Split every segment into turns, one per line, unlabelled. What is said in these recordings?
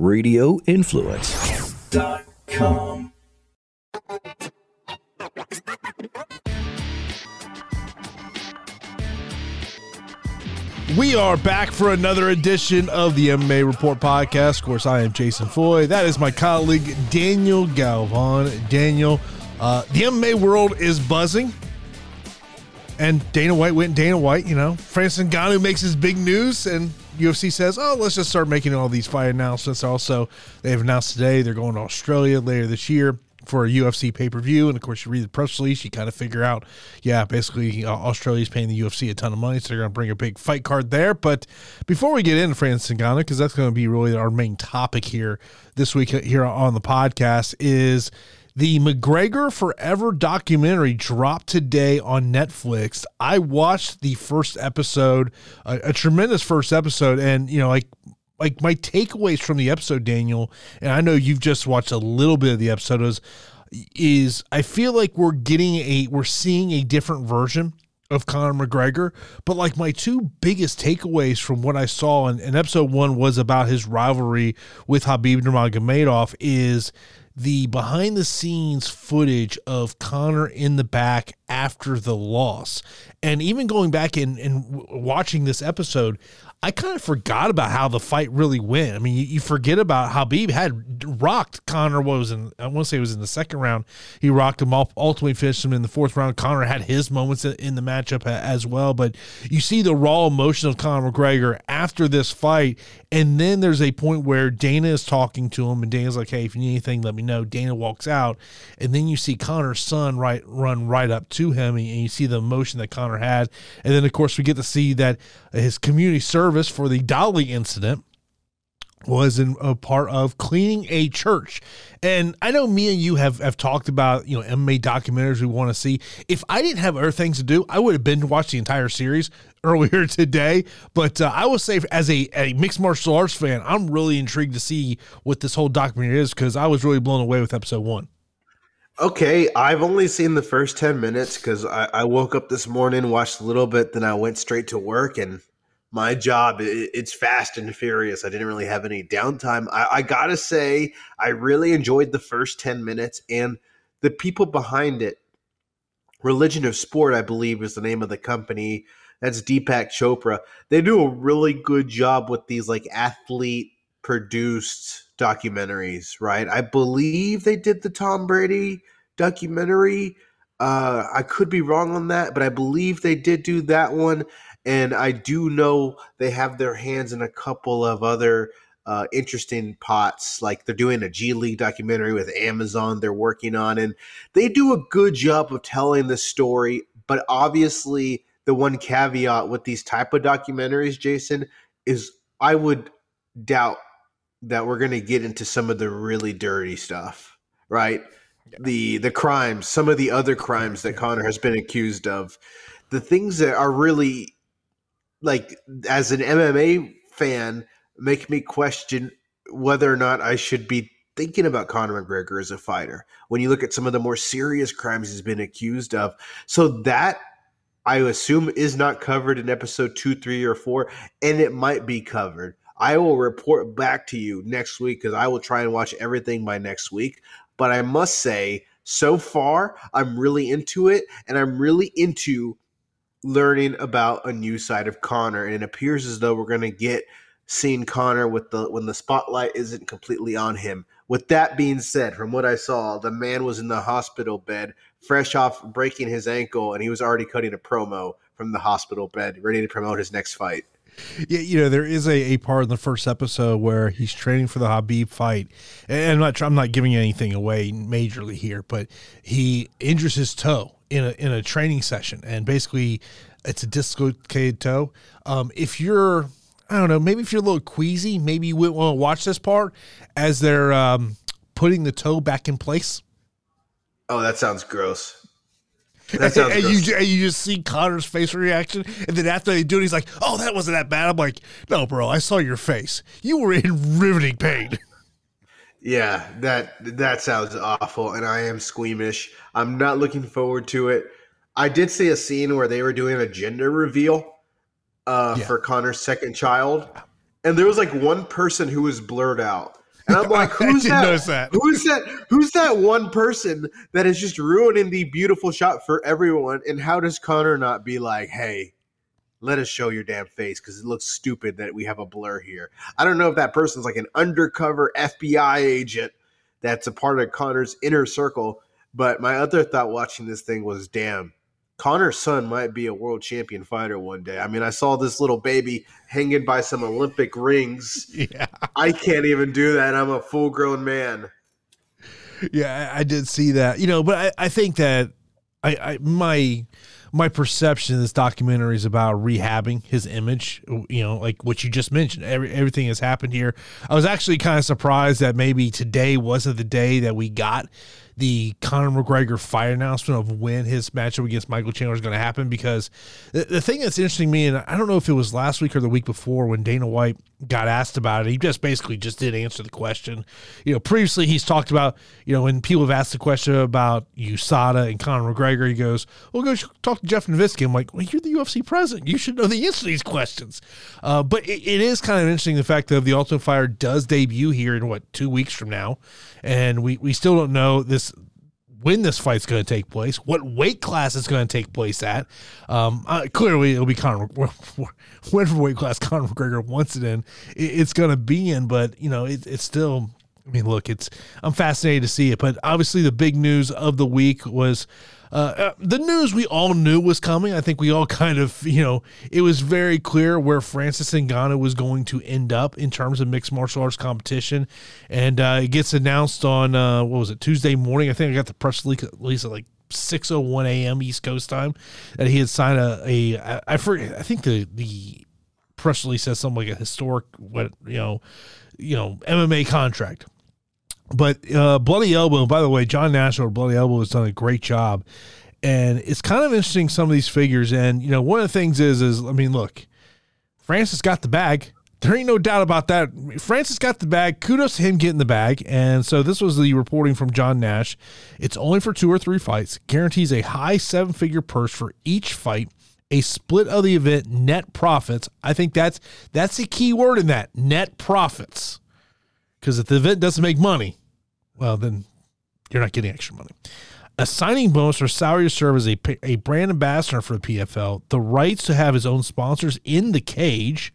radioinfluence.com.
We are back for another edition of the MMA Report podcast. Of course, I am Jason Floyd. That is my colleague Daniel Galvan. Daniel, uh, the MMA world is buzzing. And Dana White went Dana White, you know. Francis Ngannou makes his big news, and UFC says, oh, let's just start making all these fight announcements. Also, they have announced today they're going to Australia later this year for a UFC pay per view. And of course, you read the press release, you kind of figure out, yeah, basically uh, Australia's paying the UFC a ton of money, so they're going to bring a big fight card there. But before we get into Francis Ngannou, because that's going to be really our main topic here this week here on the podcast, is the McGregor Forever documentary dropped today on Netflix. I watched the first episode, a, a tremendous first episode, and you know, like like my takeaways from the episode, Daniel, and I know you've just watched a little bit of the episode is, is I feel like we're getting a we're seeing a different version of Conor McGregor. But like my two biggest takeaways from what I saw in, in episode one was about his rivalry with Habib Nurmagomedov is the behind the scenes footage of Conor in the back after the loss. And even going back and, and watching this episode, I kind of forgot about how the fight really went. I mean, you, you forget about how Habib had rocked Conor. What was in? I want to say it was in the second round. He rocked him. Off, ultimately finished him in the fourth round. Conor had his moments in the matchup as well. But you see the raw emotion of Conor McGregor after this fight, and then there's a point where Dana is talking to him, and Dana's like, "Hey, if you need anything, let me know." Dana walks out, and then you see Conor's son right run right up to him, and you see the emotion that Conor had, and then of course we get to see that his community service for the Dolly incident was in a part of cleaning a church. And I know me and you have, have talked about, you know, MMA documentaries we want to see. If I didn't have other things to do, I would have been to watch the entire series earlier today. But uh, I will say, as a, a mixed martial arts fan, I'm really intrigued to see what this whole documentary is because I was really blown away with episode one.
Okay, I've only seen the first 10 minutes because I, I, woke up this morning, watched a little bit, then I went straight to work. And my job, it, it's fast and furious. I didn't really have any downtime. I, I got to say, I really enjoyed the first 10 minutes and the people behind it. Religion of Sport, I believe, is the name of the company. That's Deepak Chopra. They do a really good job with these like athlete produced documentaries, right? I believe they did the Tom Brady documentary. Uh, I could be wrong on that, but I believe they did do that one. And I do know they have their hands in a couple of other uh, interesting pots. Like they're doing a G League documentary with Amazon, they're working on, and they do a good job of telling the story. But obviously, the one caveat with these type of documentaries, Jason, is I would doubt that we're going to get into some of the really dirty stuff, right? Yeah. The the crimes, some of the other crimes that Conor has been accused of, the things that are really like as an MMA fan make me question whether or not I should be thinking about Conor McGregor as a fighter when you look at some of the more serious crimes he's been accused of. So that I assume is not covered in episode two, three, or four, and it might be covered. I will report back to you next week because I will try and watch everything by next week. But I must say, so far, I'm really into it, and I'm really into learning about a new side of Conor, And it appears as though we're going to get seeing Conor with the when the spotlight isn't completely on him. With that being said, from what I saw, the man was in the hospital bed, fresh off breaking his ankle, and he was already cutting a promo from the hospital bed, ready to promote his next fight.
Yeah, you know there is a, a part in the first episode where he's training for the Habib fight, and I'm not I'm not giving anything away majorly here, but he injures his toe in a in a training session, and basically it's a dislocated toe. Um, if you're I don't know, maybe if you're a little queasy, maybe you wouldn't want to watch this part as they're um, putting the toe back in place.
Oh, that sounds gross.
That sounds and, you, and you just see Conor's face reaction, and then after they do it, he's like, "Oh, that wasn't that bad." I'm like, "No, bro, I saw your face. You were in riveting pain."
Yeah, that that sounds awful, and I am squeamish. I'm not looking forward to it. I did see a scene where they were doing a gender reveal uh, yeah. for Conor's second child, and there was like one person who was blurred out. And I'm like, who's that, that? Who's that? Who's that one person that is just ruining the beautiful shot for everyone? And how does Conor not be like, hey, let us show your damn face because it looks stupid that we have a blur here. I don't know if that person's like an undercover FBI agent that's a part of Conor's inner circle. But my other thought watching this thing was, damn, Conor's son might be a world champion fighter one day. I mean, I saw this little baby hanging by some Olympic rings. Yeah. I can't even do that. I'm a full grown man.
Yeah, I, did see that. You know, but I, I think that I, I my my perception of this documentary is about rehabbing his image. You know, like what you just mentioned, every, everything has happened here. I was actually kind of surprised that maybe today wasn't the day that we got the Conor McGregor fight announcement of when his matchup against Michael Chandler is going to happen because the, the thing that's interesting to me, and I don't know if it was last week or the week before when Dana White got asked about it, he just basically just didn't answer the question. You know, previously he's talked about, you know, when people have asked the question about USADA and Conor McGregor, he goes, well, go talk to Jeff Novitzky. I'm like, well, you're the UFC president. You should know the answer to these questions. Uh, but it, it is kind of interesting the fact that the Ultimate Fighter does debut here in what, two weeks from now. And we, we still don't know this when this fight's going to take place, what weight class it's going to take place at. Um, uh, clearly, it'll be Conor, whatever weight class Conor McGregor wants it in, it's going to be in. But you know, it, it's still. I mean, look, it's I'm fascinated to see it. But obviously, the big news of the week was uh, uh, the news we all knew was coming. I think we all kind of, you know, it was very clear where Francis Ngannou was going to end up in terms of mixed martial arts competition. And uh, it gets announced on, uh, what was it, Tuesday morning? I think I got the press release at like 6:01 a.m. East Coast time that he had signed a, a I forget, I think the, the press release says something like a historic, what, you know, you know, MMA contract but uh, Bloody Elbow, by the way, John Nash or Bloody Elbow has done a great job. And it's kind of interesting some of these figures. And, you know, one of the things is, is I mean, look, Francis got the bag. There ain't no doubt about that. Francis got the bag. Kudos to him getting the bag. And so this was the reporting from John Nash. It's only for two or three fights. Guarantees a high seven figure purse for each fight. A split of the event net profits. I think that's that's the key word in that net profits. Because if the event doesn't make money, well, then you're not getting extra money. A signing bonus or salary to serve as a, a brand ambassador for the PFL, the rights to have his own sponsors in the cage,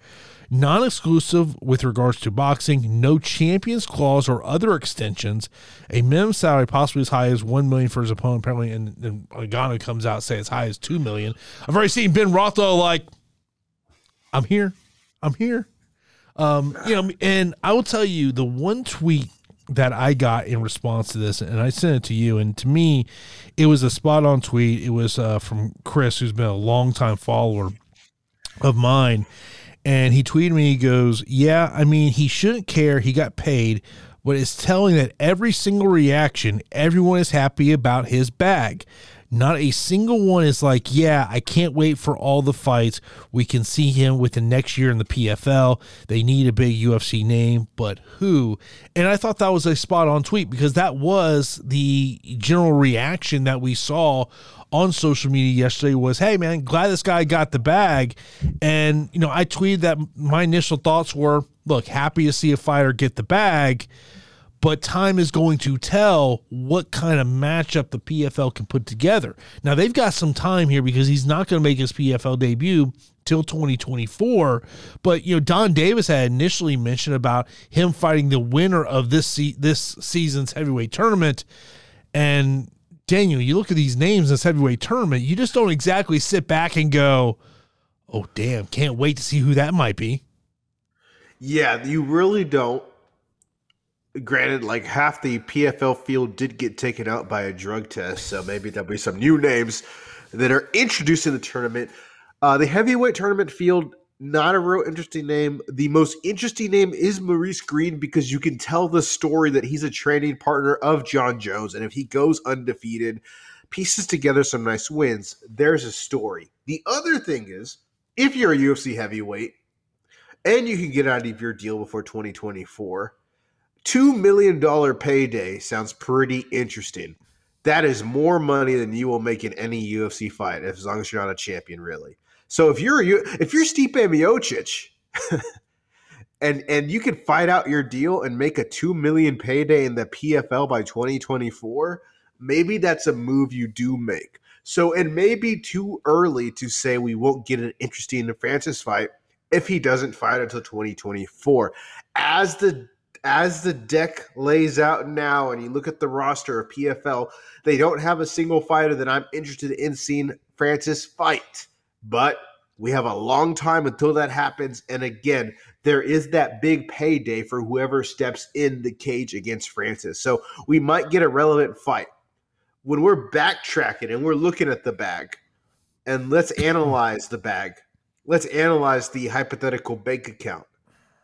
non exclusive with regards to boxing, no champions clause or other extensions, a minimum salary possibly as high as one million for his opponent, apparently, and, and Ngannou comes out say as high as two million. I've already seen Ben Rothwell like, I'm here, I'm here. Um, you know, and I will tell you the one tweet that I got in response to this, and I sent it to you. And to me, it was a spot on tweet. It was uh, from Chris, who's been a longtime follower of mine. And he tweeted me, he goes, Yeah, I mean, he shouldn't care. He got paid, but it's telling that every single reaction, everyone is happy about his bag. Not a single one is like, yeah, I can't wait for all the fights. We can see him within next year in the PFL. They need a big UFC name, but who? And I thought that was a spot on tweet because that was the general reaction that we saw on social media yesterday was, hey man, glad this guy got the bag. And, you know, I tweeted that my initial thoughts were, look, happy to see a fighter get the bag but time is going to tell what kind of matchup the PFL can put together. Now they've got some time here because he's not going to make his PFL debut till 2024. But you know, Donn Davis had initially mentioned about him fighting the winner of this se- this season's heavyweight tournament, and Daniel, you look at these names in this heavyweight tournament, you just don't exactly sit back and go, "Oh damn, can't wait to see who that might be."
Yeah, you really don't granted, like half the PFL field did get taken out by a drug test, so maybe there'll be some new names that are introduced in the tournament. Uh, the heavyweight tournament field, not a real interesting name. The most interesting name is Maurice Greene because you can tell the story that he's a training partner of Jon Jones, and if he goes undefeated, pieces together some nice wins, there's a story. The other thing is, if you're a UFC heavyweight and you can get out of your deal before 2024 two million dollar payday sounds pretty interesting. That is more money than you will make in any UFC fight, as long as you're not a champion, really. So if you're if you're Stipe Miocic, and and you can fight out your deal and make a 2 million payday in the PFL by 2024, maybe that's a move you do make. So it may be too early to say we won't get an interesting Francis fight if he doesn't fight until 2024. As the as the deck lays out now and you look at the roster of PFL, they don't have a single fighter that I'm interested in seeing Francis fight. But we have a long time until that happens. And again, there is that big payday for whoever steps in the cage against Francis. So we might get a relevant fight. When we're backtracking and we're looking at the bag, and let's analyze the bag, let's analyze the hypothetical bank account.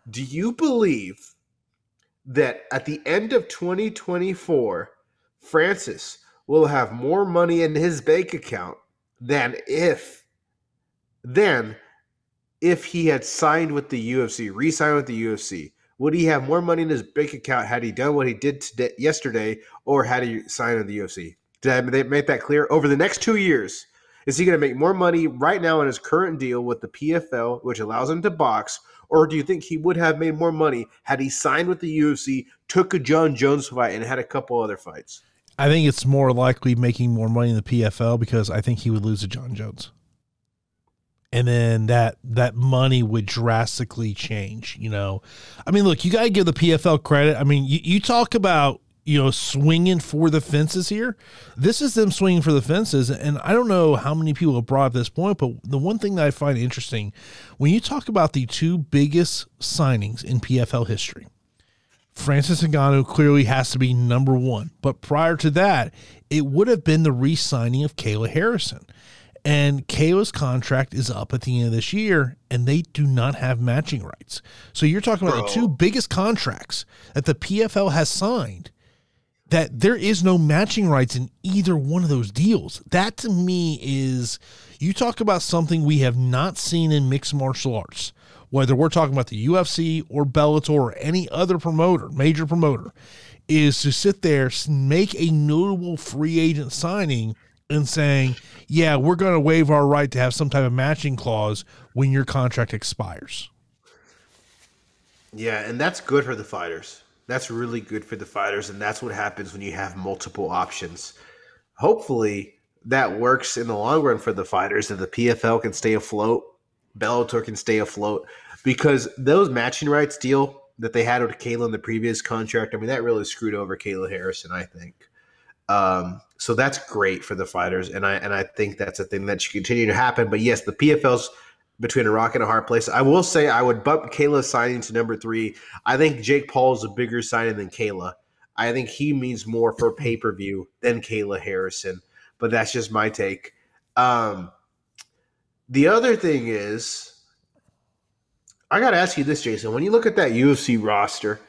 Do you believe that at the end of 2024, Francis will have more money in his bank account than if than if he had signed with the UFC, re-signed with the UFC. Would he have more money in his bank account had he done what he did today, yesterday, or had he signed with the UFC? Did I make that clear? Over the next two years, is he going to make more money right now in his current deal with the PFL, which allows him to box, or do you think he would have made more money had he signed with the UFC, took a Jon Jones fight, and had a couple other fights?
I think it's more likely making more money in the PFL because I think he would lose to Jon Jones. And then that that money would drastically change, you know. I mean, look, you got to give the PFL credit. I mean, you, you talk about you know, swinging for the fences here. This is them swinging for the fences. And I don't know how many people have brought up this point, but the one thing that I find interesting when you talk about the two biggest signings in PFL history, Francis Ngannou clearly has to be number one. But prior to that, it would have been the re signing of Kayla Harrison. And Kayla's contract is up at the end of this year, and they do not have matching rights. So you're talking about Bro. the two biggest contracts that the PFL has signed that there is no matching rights in either one of those deals. That to me is you talk about something we have not seen in mixed martial arts, whether we're talking about the UFC or Bellator or any other promoter, major promoter, is to sit there, make a notable free agent signing and saying, yeah, we're going to waive our right to have some type of matching clause when your contract expires.
Yeah, and that's good for the fighters. That's really good for the fighters, and that's what happens when you have multiple options. Hopefully, that works in the long run for the fighters, and the PFL can stay afloat, Bellator can stay afloat, because those matching rights deal that they had with Kayla in the previous contract, I mean, that really screwed over Kayla Harrison, I think. Um, so that's great for the fighters, and I and I think that's a thing that should continue to happen. But yes, the PFL's between a rock and a hard place. I will say I would bump Kayla signing to number three. I think Jake Paul is a bigger signing than Kayla. I think he means more for pay per view than Kayla Harrison, but that's just my take. Um, the other thing is, I got to ask you this, Jason. When you look at that UFC roster,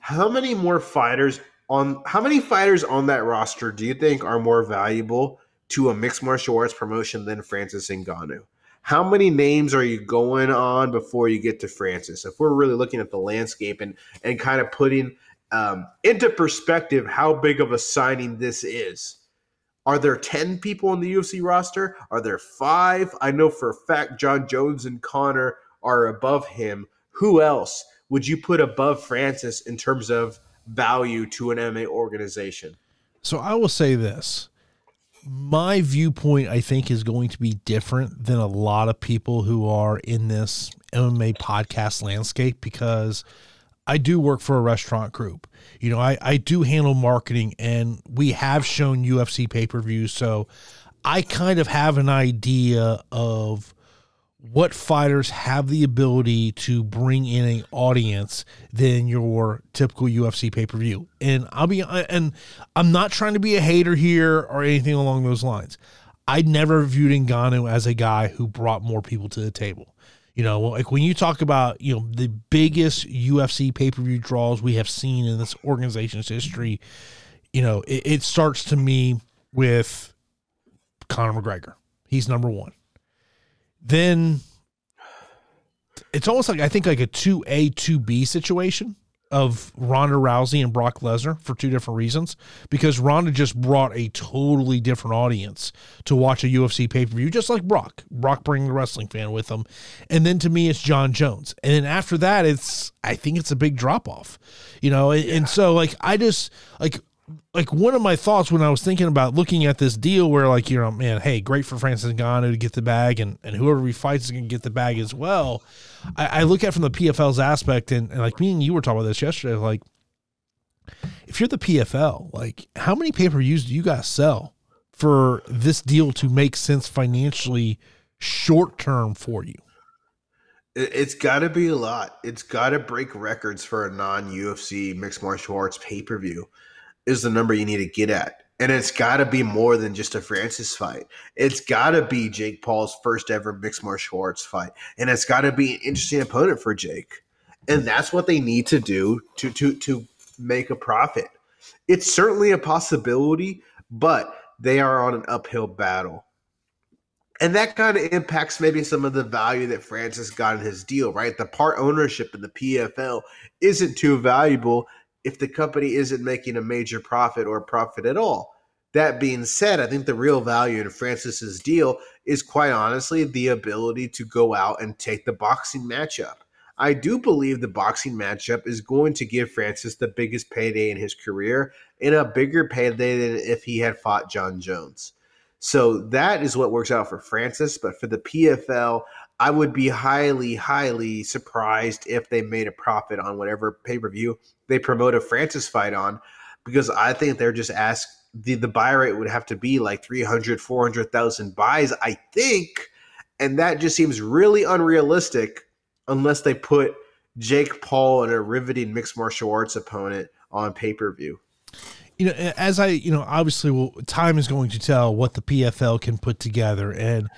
how many more fighters on how many fighters on that roster do you think are more valuable to a mixed martial arts promotion than Francis Ngannou? How many names are you going on before you get to Francis? If we're really looking at the landscape and and kind of putting um, into perspective how big of a signing this is. Are there 10 people on the UFC roster? Are there five? I know for a fact Jon Jones and Conor are above him. Who else would you put above Francis in terms of value to an MMA organization?
So I will say this my viewpoint, I think, is going to be different than a lot of people who are in this MMA podcast landscape because I do work for a restaurant group. You know, I, I do handle marketing and we have shown UFC pay per views. So I kind of have an idea of what fighters have the ability to bring in an audience than your typical UFC pay per view. And I'll be and I'm not trying to be a hater here or anything along those lines. I never viewed Ngannou as a guy who brought more people to the table. You know, like when you talk about you know the biggest UFC pay per view draws we have seen in this organization's history, you know, it, it starts to me with Conor McGregor. He's number one then it's almost like I think like a two A two B situation of Ronda Rousey and Brock Lesnar for two different reasons. Because Ronda just brought a totally different audience to watch a UFC pay per view, just like Brock. Brock bringing a wrestling fan with him. And then to me, it's Jon Jones. And then after that, it's, I think it's a big drop off, you know? And, yeah. and so, like, I just, like, like one of my thoughts when I was thinking about looking at this deal where like you know man hey great for Francis Ngannou to get the bag and and whoever he fights is gonna get the bag as well. I, I look at from the PFL's aspect and, and like me and you were talking about this yesterday like if you're the PFL like how many pay-per-views do you guys sell for this deal to make sense financially short term for you?
It's got to be a lot. It's got to break records for a non UFC mixed martial arts pay per view is the number you need to get at. And it's got to be more than just a Francis fight. It's got to be Jake Paul's first ever mixed martial arts fight. And it's got to be an interesting opponent for Jake. And that's what they need to do to, to, to make a profit. It's certainly a possibility, but they are on an uphill battle. And that kind of impacts maybe some of the value that Francis got in his deal, right? The part ownership in the PFL isn't too valuable if the company isn't making a major profit or profit at all. That being said, I think the real value in Francis's deal is quite honestly the ability to go out and take the boxing matchup. I do believe the boxing matchup is going to give Francis the biggest payday in his career and a bigger payday than if he had fought Jon Jones. So that is what works out for Francis. But for the PFL, I would be highly, highly surprised if they made a profit on whatever pay per view they promote a Francis fight on, because I think they're just asked the, the buy rate would have to be like 300, 400,000 buys, I think. And that just seems really unrealistic unless they put Jake Paul and a riveting mixed martial arts opponent on pay per view.
You know, as I, you know, obviously, well, time is going to tell what the PFL can put together. And,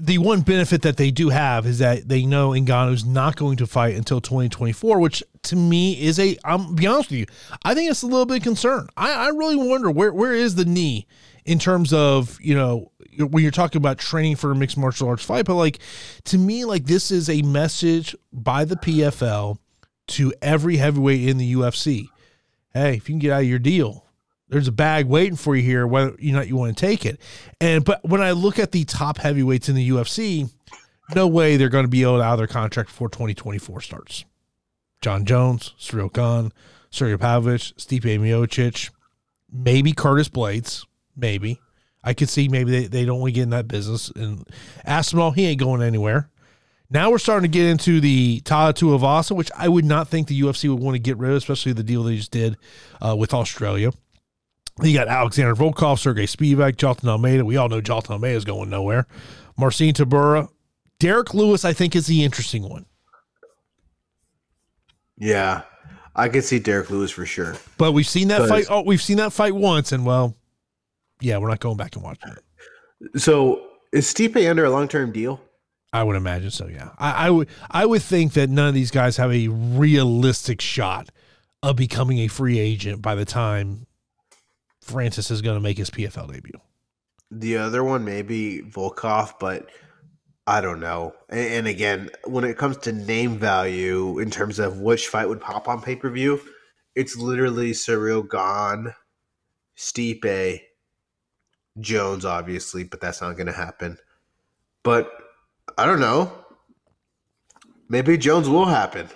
the one benefit that they do have is that they know Ngannou's not going to fight until 2024, which to me is a. I'm be honest with you, I think it's a little bit concern. I, I really wonder where where is the knee in terms of you know when you're talking about training for a mixed martial arts fight, but like to me, like this is a message by the PFL to every heavyweight in the UFC. Hey, if you can get out of your deal, there's a bag waiting for you here, whether you know you want to take it. And but when I look at the top heavyweights in the UFC, no way they're going to be able out of their contract before 2024 starts. Jon Jones, Ciryl Gane, Sergey Pavlovich, Stipe Miocic, maybe Curtis Blaydes, maybe. I could see maybe they, they don't want to get in that business. And Aspinall, he ain't going anywhere. Now we're starting to get into the Tai Tuivasa, which I would not think the UFC would want to get rid of, especially the deal they just did uh, with Australia. You got Alexander Volkov, Sergey Spivak, Jailton Almeida. We all know Jailton Almeida is going nowhere. Marcin Tybura. Derrick Lewis, I think, is the interesting one.
Yeah, I could see Derrick Lewis for sure.
But we've seen that fight. Oh, we've seen that fight once, and well, yeah, we're not going back and watching it.
So is Stipe under a long term deal?
I would imagine so. Yeah, I, I would. I would think that none of these guys have a realistic shot of becoming a free agent by the time Francis is going to make his PFL debut.
The other one maybe Volkov, but I don't know. And, and again, when it comes to name value in terms of which fight would pop on pay per view, it's literally Ciryl Gane, Stipe, Jones, obviously, but that's not going to happen. But I don't know. Maybe Jones will happen.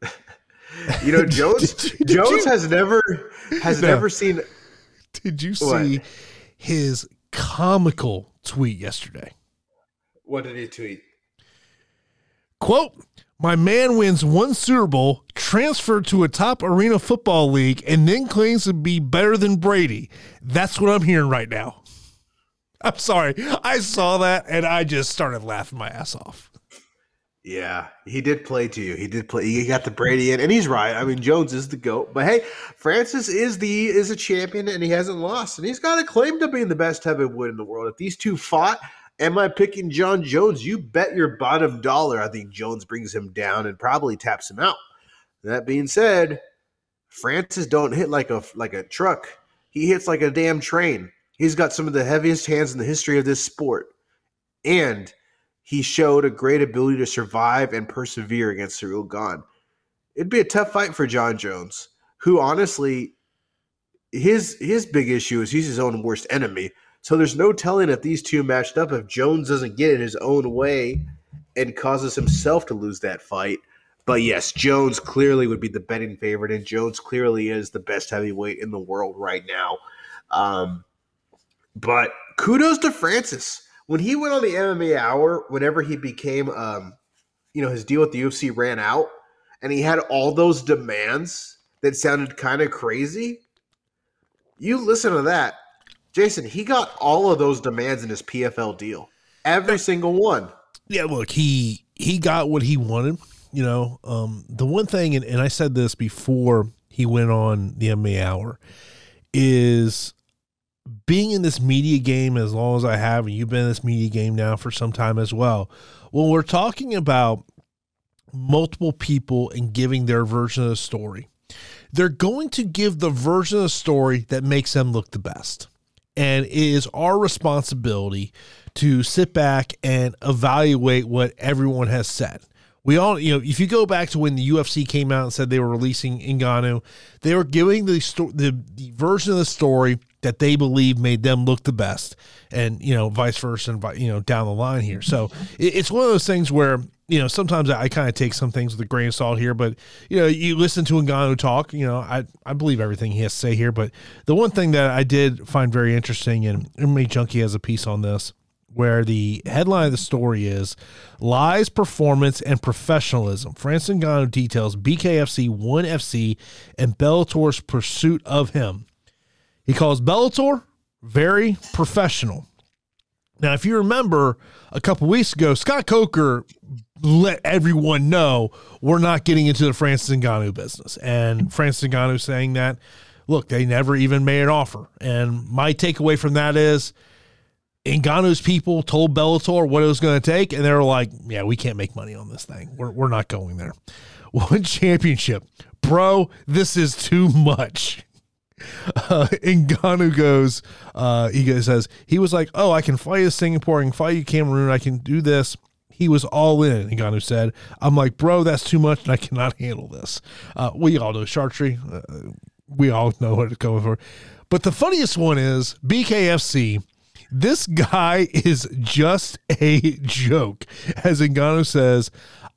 you know, Jones Jones has never has no. never seen
Did you see what? his comical tweet yesterday?
What did he tweet?
Quote, my man wins one Super Bowl, transferred to a top arena football league, and then claims to be better than Brady. That's what I'm hearing right now. I'm sorry. I saw that and I just started laughing my ass off.
Yeah, he did play to you. He did play. He got the Brady in, and he's right. I mean, Jones is the goat, but hey, Francis is the is a champion, and he hasn't lost, and he's got a claim to being the best heavyweight in the world. If these two fought, am I picking Jon Jones? You bet your bottom dollar. I think Jones brings him down and probably taps him out. That being said, Francis don't hit like a like a truck. He hits like a damn train. He's got some of the heaviest hands in the history of this sport, and he showed a great ability to survive and persevere against Ciryl Gane. it'd be a tough fight for Jon Jones, who honestly his his big issue is he's his own worst enemy. So there's no telling if these two matched up if Jones doesn't get it his own way and causes himself to lose that fight. But yes, Jones clearly would be the betting favorite, and Jones clearly is the best heavyweight in the world right now. Um, but kudos to Francis when he went on the MMA Hour. Whenever he became, um, you know, his deal with the UFC ran out, and he had all those demands that sounded kind of crazy. You listen to that, Jason. He got all of those demands in his PFL deal, every single one.
Yeah, look, he he got what he wanted. You know, um, the one thing, and, and I said this before he went on the MMA Hour, is being in this media game as long as I have, and you've been in this media game now for some time as well. When we're talking about multiple people and giving their version of the story, they're going to give the version of the story that makes them look the best. And it is our responsibility to sit back and evaluate what everyone has said. We all, you know, if you go back to when the UFC came out and said they were releasing Ngannou, they were giving the, sto- the, the version of the story that they believe made them look the best, and you know, vice versa, and you know, down the line here. So mm-hmm. it's one of those things where you know sometimes I, kind of take some things with a grain of salt here, but you know, you listen to Ngannou talk, you know, I I believe everything he has to say here. But the one thing that I did find very interesting, and MMA Junkie has a piece on this where the headline of the story is Lies, Performance, and Professionalism. Francis Ngannou details BKFC, ONE FC, and Bellator's pursuit of him. He calls Bellator very professional. Now, if you remember a couple weeks ago, Scott Coker let everyone know we're not getting into the Francis Ngannou business. And Francis Ngannou saying that, look, they never even made an offer. And my takeaway from that is Ngannou's people told Bellator what it was going to take, and they were like, yeah, we can't make money on this thing. We're, we're not going there. One championship. Bro, this is too much. Uh, Ngannou goes, uh, he says, he was like, oh, I can fight a Singapore, I can fight you Cameroon, I can do this. He was all in, Ngannou said. I'm like, bro, that's too much, and I cannot handle this. Uh, we all know Chatri. Uh, we all know what it's going for. But the funniest one is BKFC. This guy is just a joke. As Ngannou says,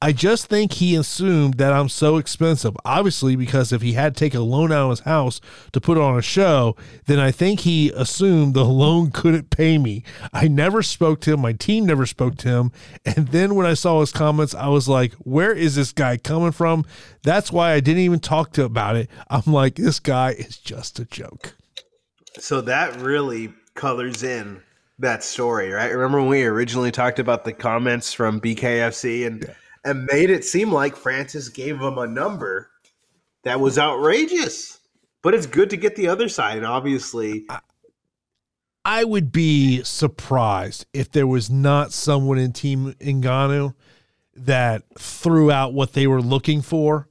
I just think he assumed that I'm so expensive. Obviously, because if he had to take a loan out of his house to put on a show, then I think he assumed the loan couldn't pay me. I never spoke to him. My team never spoke to him. And then when I saw his comments, I was like, where is this guy coming from? That's why I didn't even talk to about it. I'm like, this guy is just a joke.
So that really colors in that story, right? Remember when we originally talked about the comments from BKFC and yeah and made it seem like Francis gave him a number that was outrageous. But it's good to get the other side, and obviously.
I, I would be surprised if there was not someone in Team Ngannou that threw out what they were looking for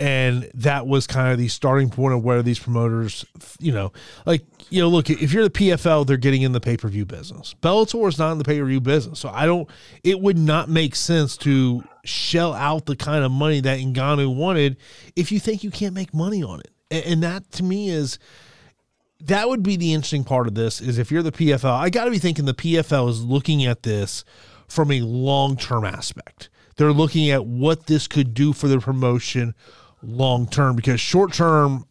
and that was kind of the starting point of where these promoters, you know, like you know, look, if you're the PFL, they're getting in the pay per view business. Bellator is not in the pay per view business, so I don't. It would not make sense to shell out the kind of money that Ngannou wanted if you think you can't make money on it, and, and that to me is. That would be the interesting part of this is if you're the PFL, I got to be thinking the PFL is looking at this from a long term aspect. They're looking at what this could do for the promotion, long term because short term,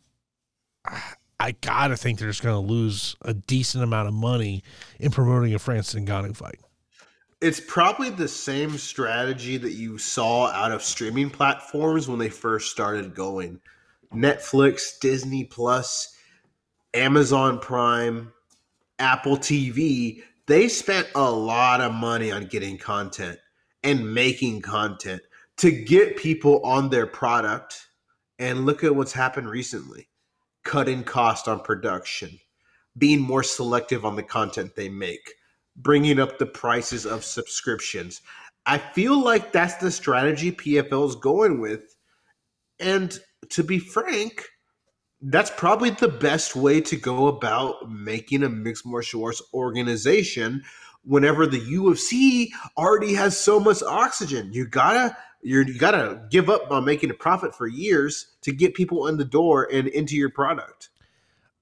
I gotta think they're just to lose a decent amount of money in promoting a Francis Ngannou fight.
It's probably the same strategy that you saw out of streaming platforms when they first started going. Netflix, Disney Plus, Amazon Prime, Apple TV, they spent a lot of money on getting content and making content to get people on their product and look at what's happened recently cutting cost on production, being more selective on the content they make, bringing up the prices of subscriptions. I feel like that's the strategy PFL is going with. And to be frank, that's probably the best way to go about making a mixed martial arts organization whenever the UFC already has so much oxygen. You gotta you're you gotta give up on making a profit for years to get people in the door and into your product.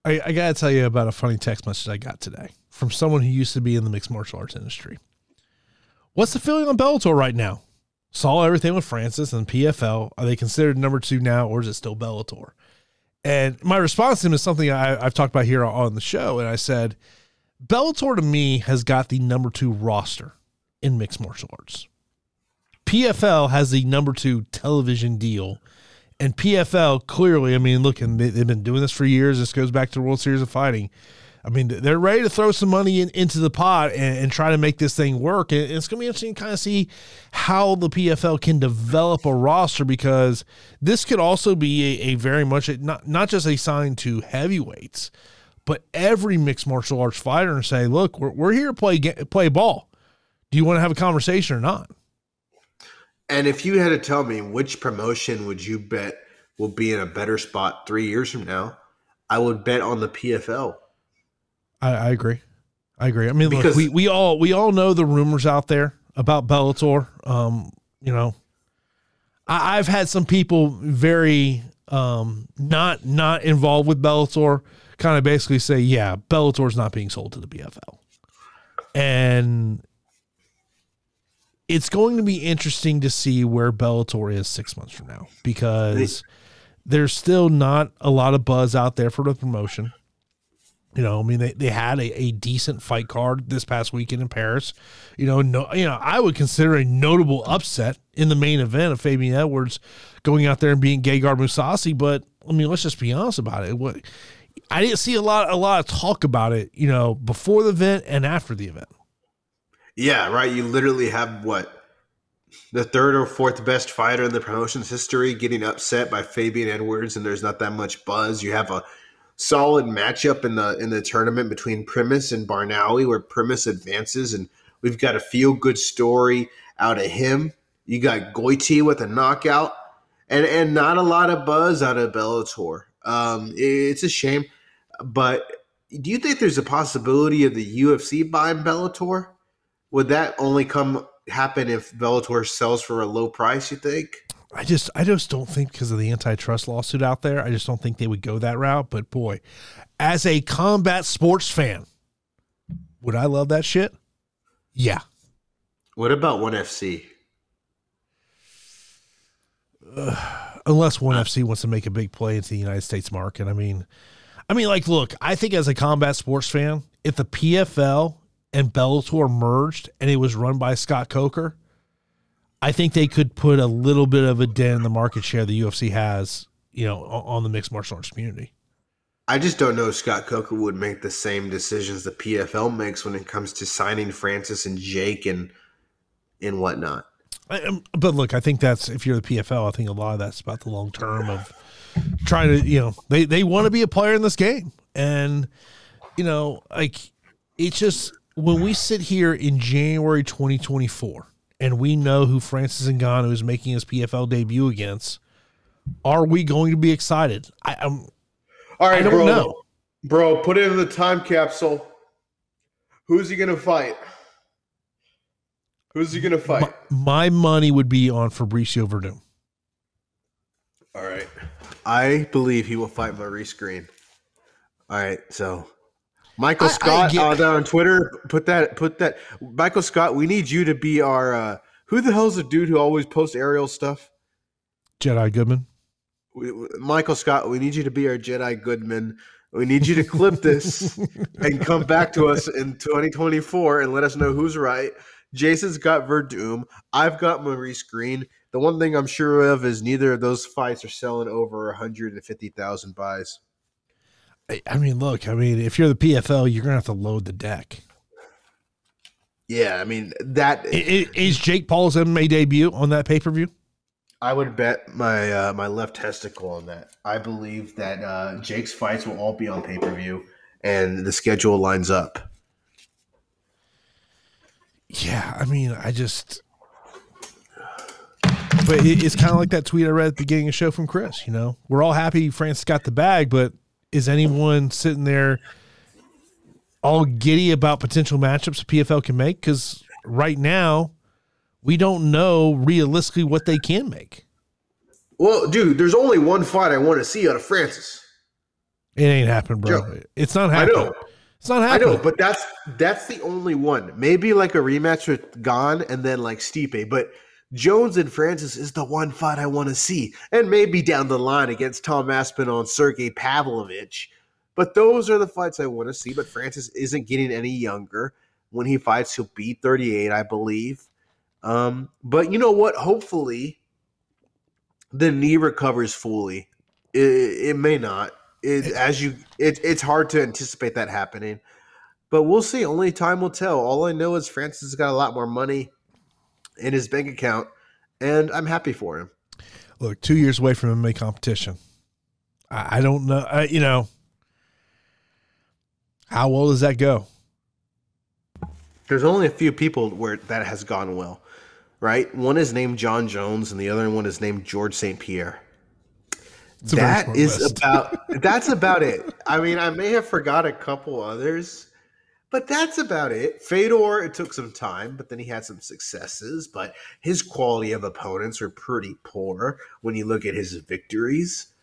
I, I gotta tell you about a funny text message I got today from someone who used to be in the mixed martial arts industry. What's the feeling on Bellator right now? Saw everything with Francis and PFL. Are they considered number two now, or is it still Bellator? And my response to him is something I, have talked about here on the show. And I said, Bellator to me has got the number two roster in mixed martial arts. PFL has the number two television deal. And PFL clearly, I mean, look, and they've been doing this for years. This goes back to the World Series of Fighting. I mean, they're ready to throw some money in, into the pot and, and, try to make this thing work. And it's going to be interesting to kind of see how the PFL can develop a roster because this could also be a, a very much a, not not just a sign to heavyweights, but every mixed martial arts fighter and say, look, we're, we're here to play play ball. Do you want to have a conversation or not?
And if you had to tell me which promotion would you bet will be in a better spot three years from now, I would bet on the PFL
I, I agree. I agree. I mean, look, we, we all we all know the rumors out there about Bellator. Um, you know, I, have had some people very um not not involved with Bellator kind of basically say, yeah, Bellator's not being sold to the PFL. And it's going to be interesting to see where Bellator is six months from now because there's still not a lot of buzz out there for the promotion. You know, I mean, they, they had a, a decent fight card this past weekend in Paris. You know, no, you know, I would consider a notable upset in the main event of Fabian Edwards going out there and being Gegard Mousasi. But I mean, let's just be honest about it. What I didn't see a lot a lot of talk about it. You know, before the event and after the event.
Yeah, right. You literally have what the third or fourth best fighter in the promotion's history getting upset by Fabian Edwards, and there's not that much buzz. You have a solid matchup in the in the tournament between Primus and Barnaoui, where Primus advances, and we've got a feel good story out of him. You got Goiti with a knockout, and and not a lot of buzz out of Bellator. Um, it's a shame, but do you think there's a possibility of the UFC buying Bellator? Would that only come happen if Bellator sells for a low price? You think?
I just I just don't think because of the antitrust lawsuit out there, I just don't think they would go that route. But boy, as a combat sports fan, would I love that shit? Yeah.
What about ONE FC?
Uh, unless ONE FC wants to make a big play into the United States market. I mean, I mean, like, look, I think as a combat sports fan, if the PFL and Bellator merged and it was run by Scott Coker, I think they could put a little bit of a dent in the market share the UFC has, you know, on the mixed martial arts community.
I just don't know if Scott Coker would make the same decisions the PFL makes when it comes to signing Francis and Jake and and whatnot.
I, um, but look, I think that's if you're the PFL, I think a lot of that's about the long term of trying to, you know, they they want to be a player in this game, and you know, like it's just when we sit here in January 2024 and we know who Francis Ngannou is making his PFL debut against, are we going to be excited? I, I'm.
All right, I don't bro. Know. Bro, put it in the time capsule. Who's he going to fight? Who's he going to fight?
My, my, money would be on Fabricio Werdum.
All right. I believe he will fight Maurice Greene. All right, so Michael Scott I, I get, uh, on Twitter. Put that. Put that. Michael Scott. We need you to be our. Uh, who the hell's the dude who always posts aerial stuff?
Jedi Goodman.
We, Michael Scott. We need you to be our Jedi Goodman. We need you to clip this and come back to us in 2024 and let us know who's right. Jason's got Werdum. I've got Maurice Greene. The one thing I'm sure of is neither of those fights are selling over 150,000 buys.
I mean, look, I mean, if you're the PFL, you're gonna have to load the deck.
Yeah, I mean that
is, is Jake Paul's MMA debut on that pay per view.
I would bet my uh, my left testicle on that. I believe that uh, Jake's fights will all be on pay per view, and the schedule lines up.
Yeah, I mean, I just, but it's kind of like that tweet I read at the beginning of the show from Chris. You know, we're all happy France got the bag, but is anyone sitting there all giddy about potential matchups PFL can make? Because right now, we don't know realistically what they can make.
Well, dude, there's only one fight I want to see out of Francis.
It ain't happening, bro.
Joe,
it's not happening.
I know.
It's not happening.
I know, but that's that's the only one. Maybe like a rematch with Gane and then like Stipe, but Jones and Francis is the one fight I want to see, and maybe down the line against Tom Aspinall and Sergey Pavlovich. But those are the fights I want to see. But Francis isn't getting any younger. When he fights, he'll be 38, I believe. Um, but you know what? Hopefully, the knee recovers fully. It, it may not. It, as you, it, it's hard to anticipate that happening, but we'll see. Only time will tell. All I know is Francis has got a lot more money in his bank account, and I'm happy for him.
Look, two years away from MMA competition. I, I don't know. I, you know, how well does that go?
There's only a few people where that has gone well, right? One is named Jon Jones, and the other one is named George St. Pierre. That is list. about that's about it. I mean, I may have forgot a couple others, but that's about it. Fedor, it took some time, but then he had some successes. But his quality of opponents were pretty poor when you look at his victories.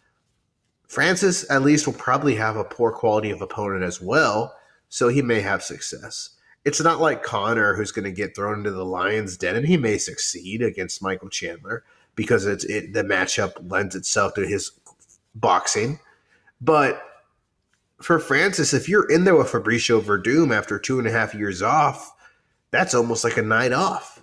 Francis, at least, will probably have a poor quality of opponent as well, so he may have success. It's not like Conor, who's going to get thrown into the lion's den, and he may succeed against Michael Chandler because it's it, the matchup lends itself to his boxing. But for Francis, if you're in there with Fabricio Werdum after two and a half years off, that's almost like a night off.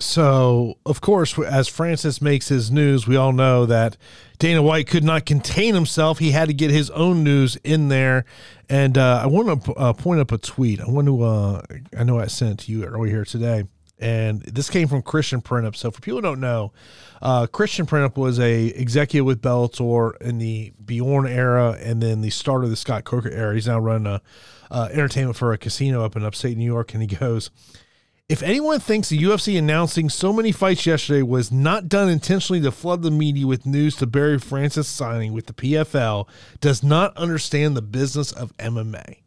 So, of course, as Francis makes his news, we all know that Dana White could not contain himself. He had to get his own news in there. And uh, I want to uh, point up a tweet. I want to, uh, I know I sent to you earlier today and this came from Christian Printup. So for people who don't know, uh, Christian Printup was a executive with Bellator in the Bjorn era, and then the start of the Scott Coker era. He's now running a uh, entertainment for a casino up in upstate New York, and he goes. If anyone thinks the UFC announcing so many fights yesterday was not done intentionally to flood the media with news to Barry Francis signing with the PFL, does not understand the business of MMA.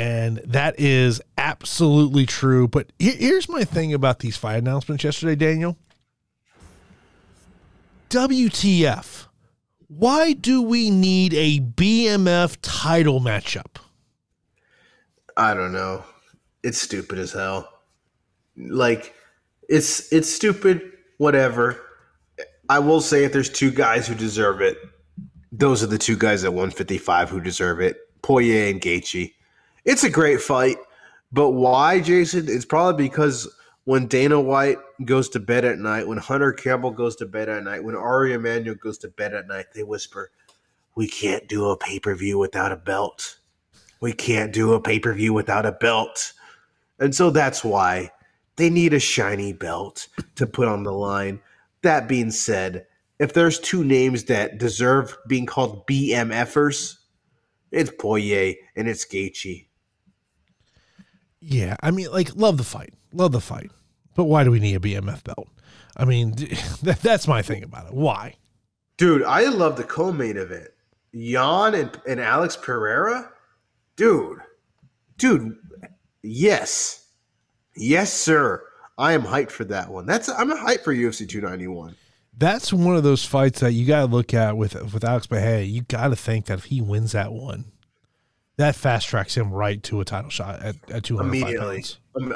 And that is absolutely true. But here's my thing about these fight announcements yesterday, Daniel. WTF. Why do we need a BMF title matchup?
I don't know. It's stupid as hell. Like it's it's stupid, whatever. I will say if there's two guys who deserve it, those are the two guys at 155 who deserve it. Poirier and Gaethje. It's a great fight, but why, Jason? It's probably because when Dana White goes to bed at night, when Hunter Campbell goes to bed at night, when Ari Emanuel goes to bed at night, they whisper, "We can't do a pay per view without a belt. We can't do a pay per view without a belt." And so that's why they need a shiny belt to put on the line. That being said, if there's two names that deserve being called BMFers, it's Poirier and it's Gaethje.
Yeah, I mean, like, love the fight, love the fight, but why do we need a BMF belt? I mean, that, that's my thing about it. Why,
dude? I love the co-main event, Yan and, and Alex Pereira, dude, dude. Yes, yes, sir. I am hyped for that one. That's I'm a hype for UFC 291.
That's one of those fights that you got to look at with with Alex Pereira. You got to think that if he wins that one, that fast tracks him right to a title shot at, at 205
immediately.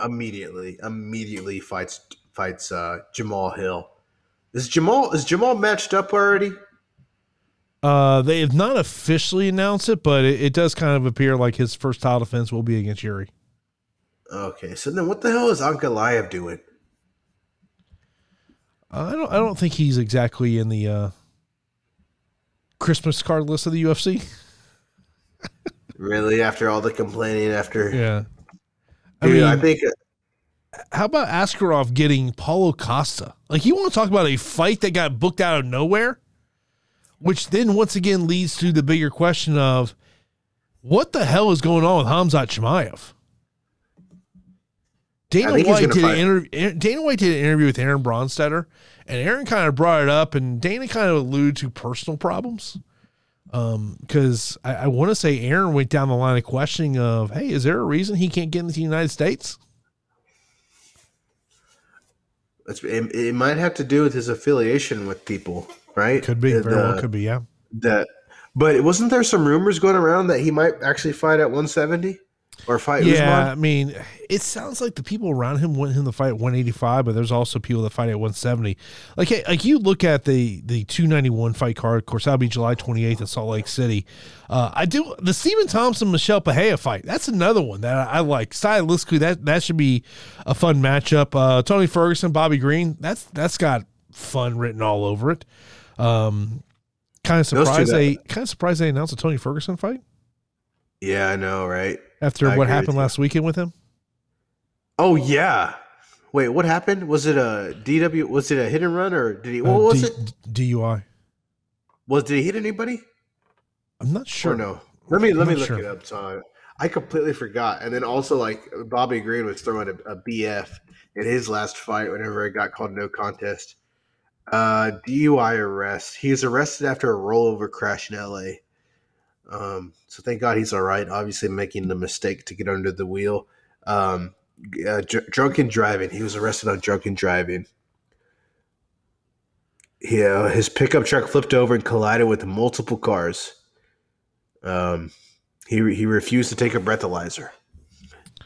Immediately, immediately fights fights uh, Jamahal Hill. Is Jamal is Jamal matched up already?
Uh, they have not officially announced it, but it, it, does kind of appear like his first title defense will be against Jiri.
Okay, so then what the hell is Ankalaev doing?
Uh, I don't. I don't think he's exactly in the uh, Christmas card list of the UFC.
Really, after all the complaining, after
yeah,
I Dude, mean, I think.
Uh, how about Askarov getting Paulo Costa? Like, you want to talk about a fight that got booked out of nowhere, which then once again leads to the bigger question of what the hell is going on with Hamzat Chimaev? Dana White did an interview. Dana White did an interview with Aaron Bronsteter, and Aaron kind of brought it up, and Dana kind of alluded to personal problems. Um, because I, I want to say Aaron went down the line of questioning of, hey, is there a reason he can't get into the United States?
It, it might have to do with his affiliation with people, right?
Could be.
The-
Very well could be, yeah.
That, but wasn't there some rumors going around that he might actually fight at 170 or fight
Yeah,
Usman?
I mean, it sounds like the people around him want him to fight at 185, but there's also people that fight at 170. Like, hey, like you look at the the 291 fight card. Of course, that'll be July 28th in Salt Lake City. Uh, I do the Stephen Thompson Michel Pereira fight. That's another one that I, I like. Stylistically, that that should be a fun matchup. Uh, Tony Ferguson, Bobby Green. That's that's got fun written all over it. Um, kind of surprised they kind of surprised they announced a Tony Ferguson fight
Yeah, I know, right?
After
I
what happened last weekend with him.
Oh yeah. Wait, what happened? Was it a DW? Was it a hit and run, or did he? What
Uh,
was
D-
it?
DUI.
Was did he hit anybody?
I'm not sure.
Or no? Let me let
I'm
me look
sure.
it up. So I, I completely forgot. And then also like Bobby Green was throwing a, a BF in his last fight whenever it got called no contest. Uh, DUI arrest. He was arrested after a rollover crash in LA. Um, so thank God he's all right. Obviously making the mistake to get under the wheel. Um, uh, dr- drunken driving. He was arrested on drunken driving. Yeah, his pickup truck flipped over and collided with multiple cars. Um, he he refused to take a breathalyzer.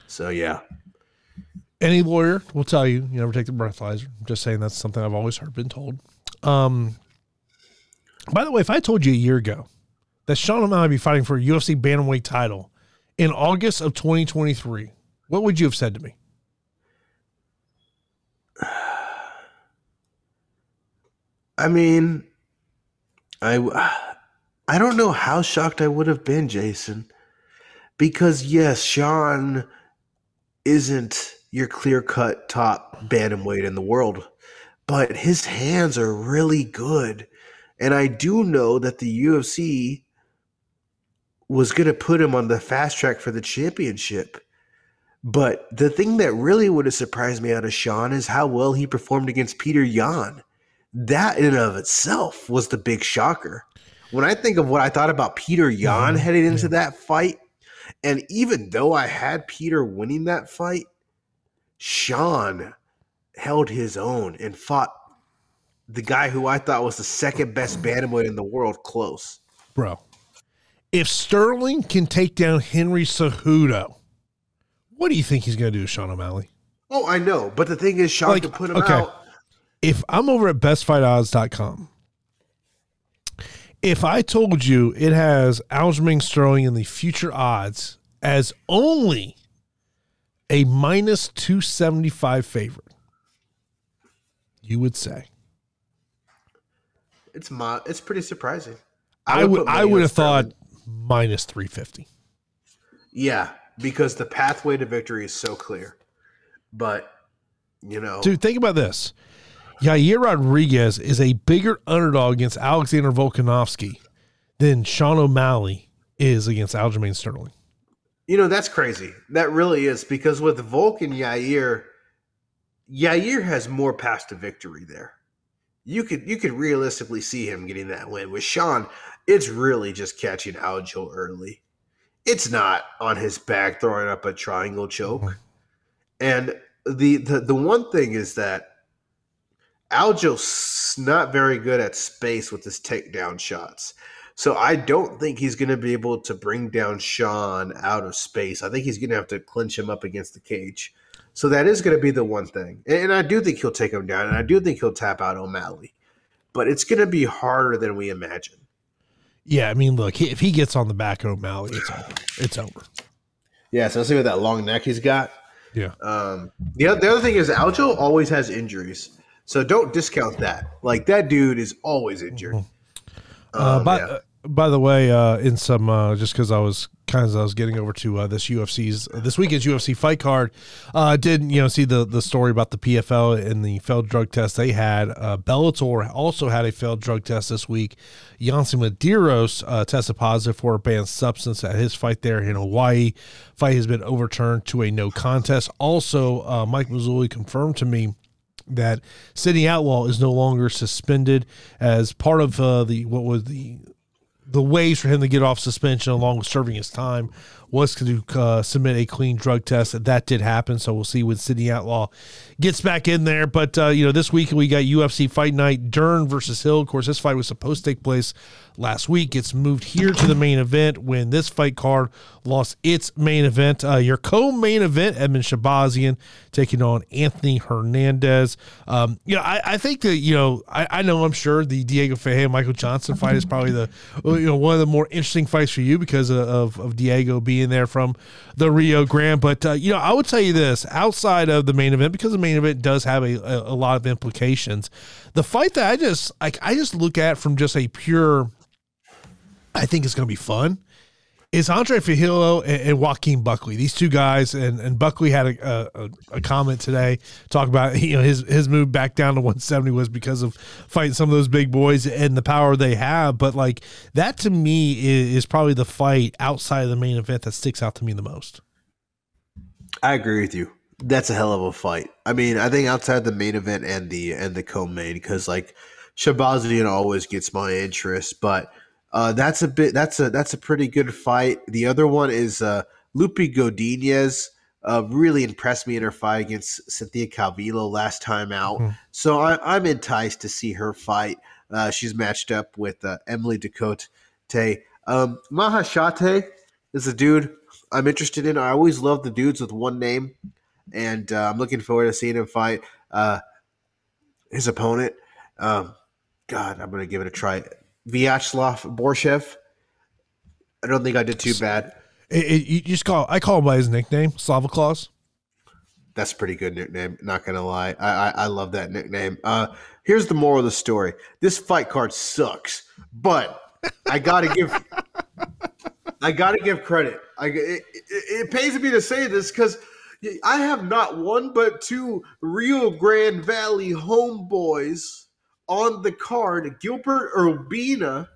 So yeah,
Any lawyer will tell you you never take the breathalyzer. I'm just saying that's something I've always heard, been told. Um, by the way, if I told you a year ago that Sean O'Malley would be fighting for a UFC bantamweight title in August of 2023, what would you have said to me?
I mean, I I don't know how shocked I would have been, Jason, because yes, Sean isn't your clear cut top bantamweight in the world, but his hands are really good, and I do know that the UFC was going to put him on the fast track for the championship. But the thing that really would have surprised me out of Sean is how well he performed against Petr Yan. That in and of itself was the big shocker. When I think of what I thought about Petr Yan
Mhm,
heading into
yeah.
that fight, and even though I had Petr winning that fight, Sean held his own and fought the guy who I thought was the second best bantamweight in the world close.
Bro, if Sterling can take down Henry Cejudo, what do you think he's going to do to Sean O'Malley?
Oh, I know, but the thing is, Sean
Like,
could put him
okay.
out.
if I'm over at bestfightodds.com, if I told you it has Aljamain Sterling in the future odds as only a minus 275 favorite, you would say.
It's my, it's pretty surprising.
I would I
money on
would have thought minus 350.
Yeah, because the pathway to victory is so clear. But you know,
Dude, think about this. Yair Rodriguez is a bigger underdog against Alexander Volkanovski than Sean O'Malley is against Aljamain Sterling.
you know that's crazy. That really is because with Volk and Yair, Yair has more paths to victory there. You could you could realistically see him getting that win. With Sean, it's really just catching Aljo early. It's not on his back throwing up a triangle choke.
Mhm.
And the, the the one thing is that Aljo's not very good at space with his takedown shots. So I don't think he's going to be able to bring down Sean out of space. I think he's going to have to clinch him up against the cage. So that is going to be the one thing. And, and I do think he'll take him down, and I do think he'll tap out O'Malley. But it's going to be harder than we imagine.
Yeah, I mean, look, he- if he gets on the back of O'Malley, it's over. It's over.
Yeah, especially with that long neck he's got.
Yeah.
Um, the, oth- the other thing is Aljo always has injuries. So don't discount that. Like that dude is always injured.
Uh,
Um,
by,
yeah.
By the way, uh, in some uh, just because I was kind of I was getting over to uh, this UFC's this weekend's UFC fight card, uh, did you know see the the story about the PFL and the failed drug test they had. Uh, Bellator also had a failed drug test this week. Yancy Medeiros uh, tested positive for a banned substance at his fight there in Hawaii. Fight has been overturned to a no contest. Also, uh, Mike Mazzulli confirmed to me that Sidney Outlaw is no longer suspended as part of uh, the what was the the ways for him to get off suspension along with serving his time was to uh, submit a clean drug test. That did happen, so we'll see when Sidney Outlaw gets back in there. But uh, you know, this week we got UFC Fight Night, Dern versus Hill. Of course, this fight was supposed to take place last week. It's moved here to the main event when this fight card lost its main event. Uh, your co-main event, Edmen Shahbazyan taking on Anthony Hernandez. Um, you know, I, I, think that you know, I, I, know I'm sure the Diego Ferreira Michael Johnson fight is probably the you know one of the more interesting fights for you because of, of Diego being there from the Rio Grande. But uh, you know, I would tell you this outside of the main event because the main event does have a, a, a lot of implications. The fight that I just like, I just look at from just a pure I think it's going to be fun is Andre Fialho and, and, Joaquin Buckley. These two guys, and, and Buckley had a, a, a, comment today talk about you know his his move back down to 170 was because of fighting some of those big boys and the power they have. But like that to me is, is probably the fight outside of the main event that sticks out to me the most.
I agree with you. That's a hell of a fight. I mean, I think outside the main event and the and the co-main, because like Shahbazyan always gets my interest, but uh, that's a bit. That's a that's a pretty good fight. The other one is uh, Lupi Godinez. Uh, really impressed me in her fight against Cynthia Calvillo last time out. Mm-hmm. So I, am enticed to see her fight. Uh, she's matched up with uh, Emily Ducote. Um, Maheshate is a dude I'm interested in. I always love the dudes with one name, and uh, I'm looking forward to seeing him fight uh, his opponent. Um, God, I'm going to give it a try. Vyacheslav Borshchev. I don't think I did too bad.
It, it, you just call I call him by his nickname, Slava Claus.
That's a pretty good nickname. Not gonna lie, I I, I love that nickname. Uh, here's the moral of the story: this fight card sucks, but I gotta give I gotta give credit. I it, it, it pays me to say this because. I have not one but two Rio Grande Valley homeboys on the card, Gilbert Urbina,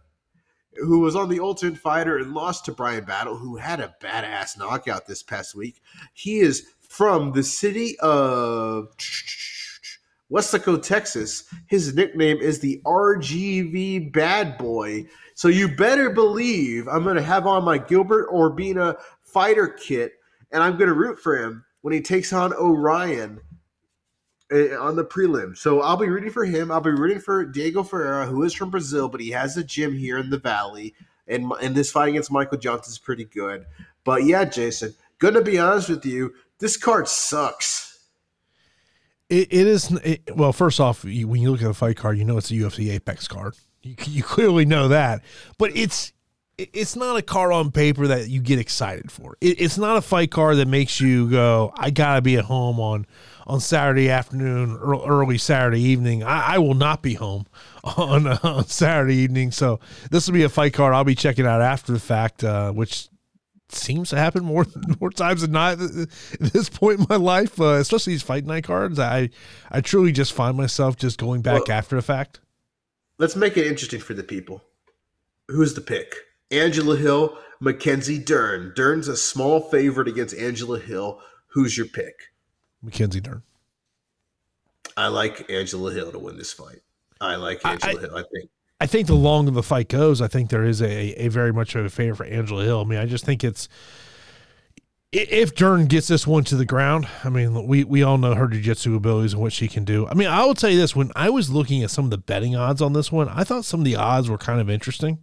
who was on the Ultimate Fighter and lost to Bryan Battle, who had a badass knockout this past week. He is from the city of Weslaco, Texas. His nickname is the RGV Bad Boy. So you better believe I'm going to have on my Gilbert Urbina fighter kit, and I'm going to root for him when he takes on Orion Eh, on the prelim. So I'll be rooting for him. I'll be rooting for Diego Ferreira, who is from Brazil, but he has a gym here in the Valley. And, and this fight against Michael Johnson is pretty good. But yeah, Jason, gonna be honest with you, this card sucks.
it, it is it, well. First off, you, when you look at the fight card, you know it's a UFC Apex card. You, you clearly know that, but it's it's not a card on paper that you get excited for. It, it's not a fight card that makes you go, "I gotta be at home on on Saturday afternoon, early Saturday evening. I, I will not be home on, uh, on Saturday evening, so this will be a fight card I'll be checking out after the fact, uh, which seems to happen more more times than not at this point in my life, uh, especially these fight night cards. I I truly just find myself just going back well, after the fact.
Let's make it interesting for the people. Who's the pick? Angela Hill, Mackenzie Dern. Dern's a small favorite against Angela Hill. Who's your pick?
Mackenzie Dern.
I like Angela Hill to win this fight. I like Angela I, Hill. I think.
I think the longer the fight goes, I think there is a, a very much of a favor for Angela Hill. I mean, I just think it's if Dern gets this one to the ground, I mean, we, we all know her jiu-jitsu abilities and what she can do. I mean, I will tell you this: when I was looking at some of the betting odds on this one, I thought some of the odds were kind of interesting.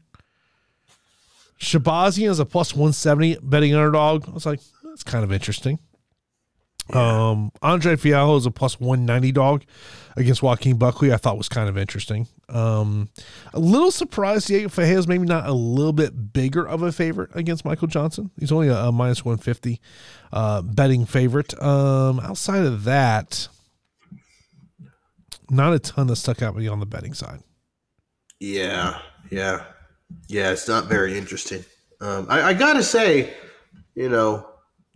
Shahbazyan is a plus one seventy betting underdog. I was like, that's kind of interesting. Yeah. Um, Andre Fialho is a plus 190 dog against Joaquin Buckley. I thought was kind of interesting. Um, a little surprised Diego is maybe not a little bit bigger of a favorite against Michael Johnson. He's only a, a minus 150 uh, betting favorite. Um, outside of that, not a ton that stuck out me on the betting side.
Yeah, yeah, yeah. It's not very interesting. Um, I, I gotta say, you know,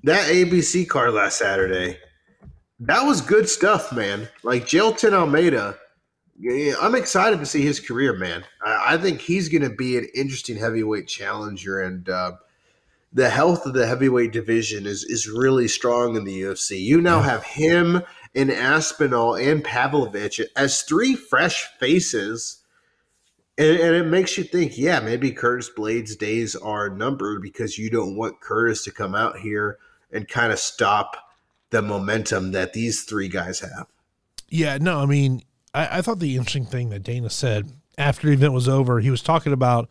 that ABC card last Saturday, that was good stuff, man. Like Jailton Almeida, I'm excited to see his career, man. I, I think he's going to be an interesting heavyweight challenger, and uh, the health of the heavyweight division is is really strong in the UFC. You now have him and Aspinall and Pavlovich as three fresh faces And, and it makes you think, yeah, maybe Curtis Blaydes' days are numbered because you don't want Curtis to come out here and kind of stop the momentum that these three guys have.
Yeah, no, I mean, I, I thought the interesting thing that Dana said after the event was over, he was talking about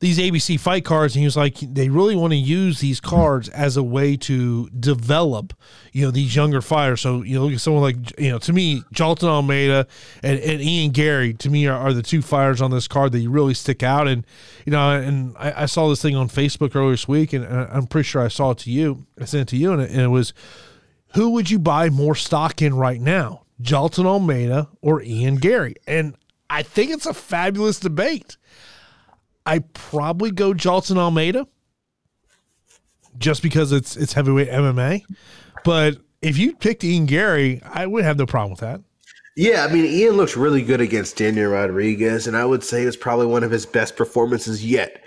these ABC fight cards, and he was like, they really want to use these cards as a way to develop, you know, these younger fighters. So you know, look at someone like, you know, to me, Jailton Almeida and, and Ian Garry, to me, are, are, the two fighters on this card that you really stick out. And you know, and I, I, saw this thing on Facebook earlier this week, and I'm pretty sure I saw it to you. I sent it to you, and it, and it was, who would you buy more stock in right now? Jailton Almeida or Ian Garry? And I think it's a fabulous debate. I probably go Jailton Almeida just because it's it's heavyweight MMA. But if you picked Ian Garry, I would have no problem with that.
Yeah, I mean, Ian looks really good against Daniel Rodriguez, and I would say it's probably one of his best performances yet.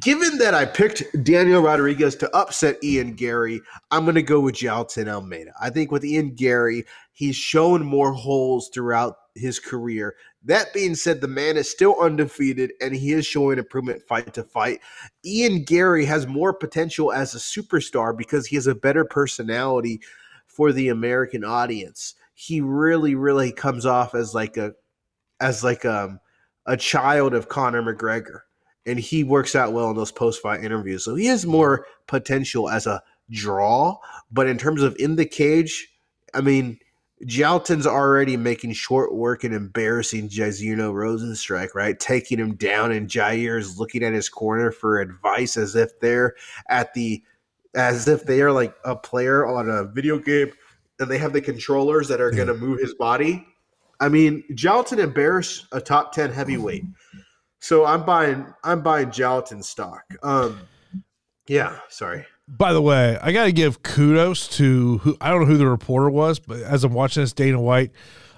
Given that I picked Daniel Rodriguez to upset Ian Garry, I'm going to go with Jailton Almeida. I think with Ian Garry, he's shown more holes throughout his career that being said, the man is still undefeated and he is showing improvement fight to fight. Ian Garry has more potential as a superstar because he has a better personality for the American audience. He really, really comes off as like a as like um a child of Conor McGregor. And he works out well in those post fight interviews. So he has more potential as a draw. But in terms of in the cage, I mean, Jailton's already making short work and embarrassing Jairzinho Rozenstruik, right? Taking him down, and Jair is looking at his corner for advice as if they're at the, as if they are like a player on a video game, and they have the controllers that are going to move his body. I mean, Jailton embarrassed a top ten heavyweight, so I'm buying, I'm buying Jailton stock. Um, yeah, sorry.
By the way, I got to give kudos to who I don't know who the reporter was, but as I'm watching this Dana White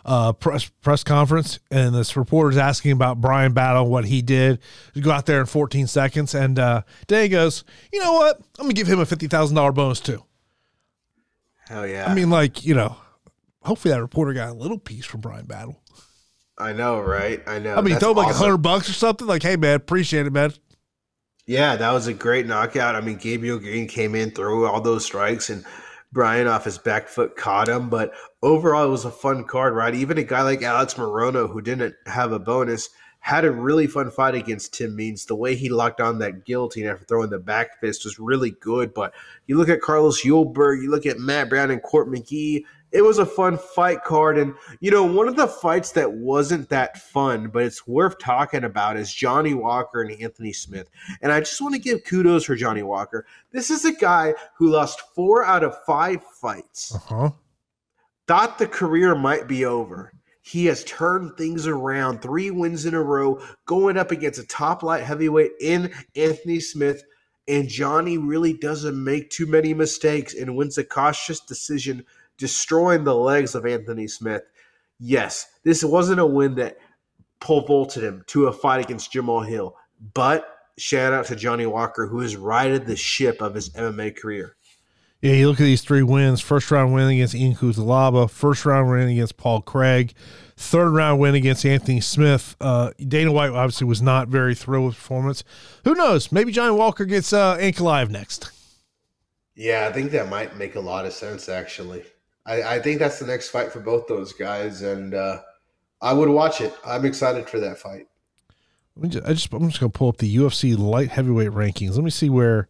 uh, press press conference, and this reporter's asking about Bryan Battle, what he did to go out there in 14 seconds, and uh, Dana goes, "You know what? I'm gonna give him a fifty thousand dollar bonus too."
Hell yeah!
I mean, like you know, hopefully that reporter got a little piece from Bryan Battle.
I know, right? I know.
I mean, throw him like a hundred bucks or something. Like, hey man, appreciate it, man.
Yeah, that was a great knockout. I mean, Gabriel Green came in, threw all those strikes, and Bryan off his back foot caught him. But overall, it was a fun card, right? Even a guy like Alex Morono, who didn't have a bonus, had a really fun fight against Tim Means. The way he locked on that guillotine after throwing the back fist was really good. But you look at Carlos Ulberg, you look at Matt Brown and Court McGee, it was a fun fight card. And, you know, one of the fights that wasn't that fun, but it's worth talking about is Johnny Walker and Anthony Smith. And I just want to give kudos for Johnny Walker. This is a guy who lost four out of five fights. Uh-huh. Thought the career might be over. He has turned things around, three wins in a row, going up against a top light heavyweight in Anthony Smith. And Johnny really doesn't make too many mistakes and wins a cautious decision destroying the legs of Anthony Smith. Yes, this wasn't a win that pole vaulted him to a fight against Jamal Hill, but shout out to Johnny Walker, who has righted the ship of his MMA career.
Yeah, you look at these three wins: first round win against Ian Cutelaba, first round win against Paul Craig, third round win against Anthony Smith. Uh, Dana White obviously was not very thrilled with performance. Who knows? Maybe Johnny Walker gets uh, Ankalaev next.
Yeah, I think that might make a lot of sense, actually. I, I think that's the next fight for both those guys, and uh, I would watch it. I'm excited for that fight.
Just, I just I'm just gonna pull up the UFC light heavyweight rankings. Let me see where.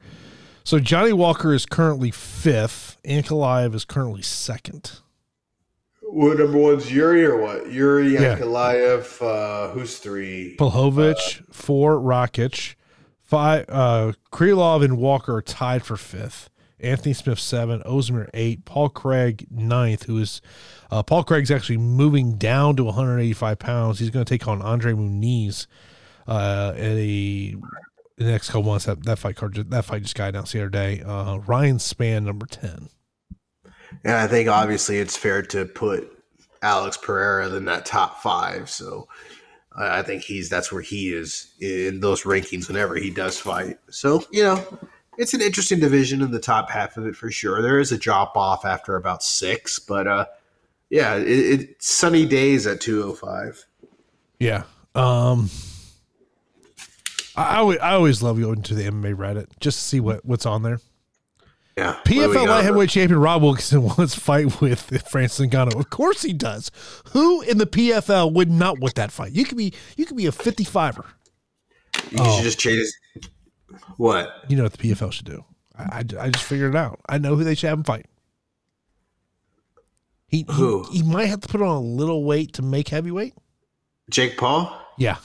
So Johnny Walker is currently fifth. Ankalaev is currently second.
What number one's Jiri or what? Jiri Ankalaev. Yeah. Uh, who's three?
Blachowicz, uh, four. Rakic, five. Uh, Krylov and Walker are tied for fifth. Anthony Smith seven, Ozdemir eight, Paul Craig ninth, who is uh, Paul Craig's actually moving down to 185 pounds. He's going to take on Andre Muniz uh, at a the next couple months. That, that fight card, that fight just got announced the other day. Uh, Ryan Spann number ten.
And I think obviously it's fair to put Alex Pereira in that top five. So I think he's that's where he is in those rankings whenever he does fight. So you know it's an interesting division in the top half of it for sure. There is a drop off after about six, but uh, yeah, it, it's sunny days at two oh five.
Yeah. Um, I, I always, I always love going to the MMA Reddit just to see what, what's on there.
Yeah. what do we
PFL light heavyweight champion Rob Wilkinson wants fight with Francis Ngannou. Of course he does. Who in the PFL would not want that fight? You could be you could be a 55er.
You
Oh.
should just change. What?
You know what the PFL should do. I, I, I just figured it out. I know who they should have him fight. He, he he might have to put on a little weight to make heavyweight.
Jake Paul?
Yeah.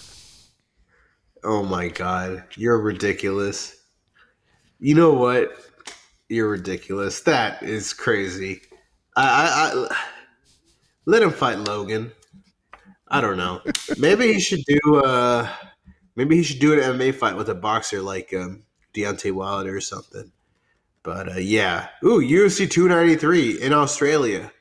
Oh my god, you're ridiculous. You know what? You're ridiculous. That is crazy. I, I, I let him fight Logan. I don't know. Maybe he should do. uh Maybe he should do an MMA fight with a boxer like um, Deontay Wilder or something. But uh, yeah, ooh, UFC 293 in Australia.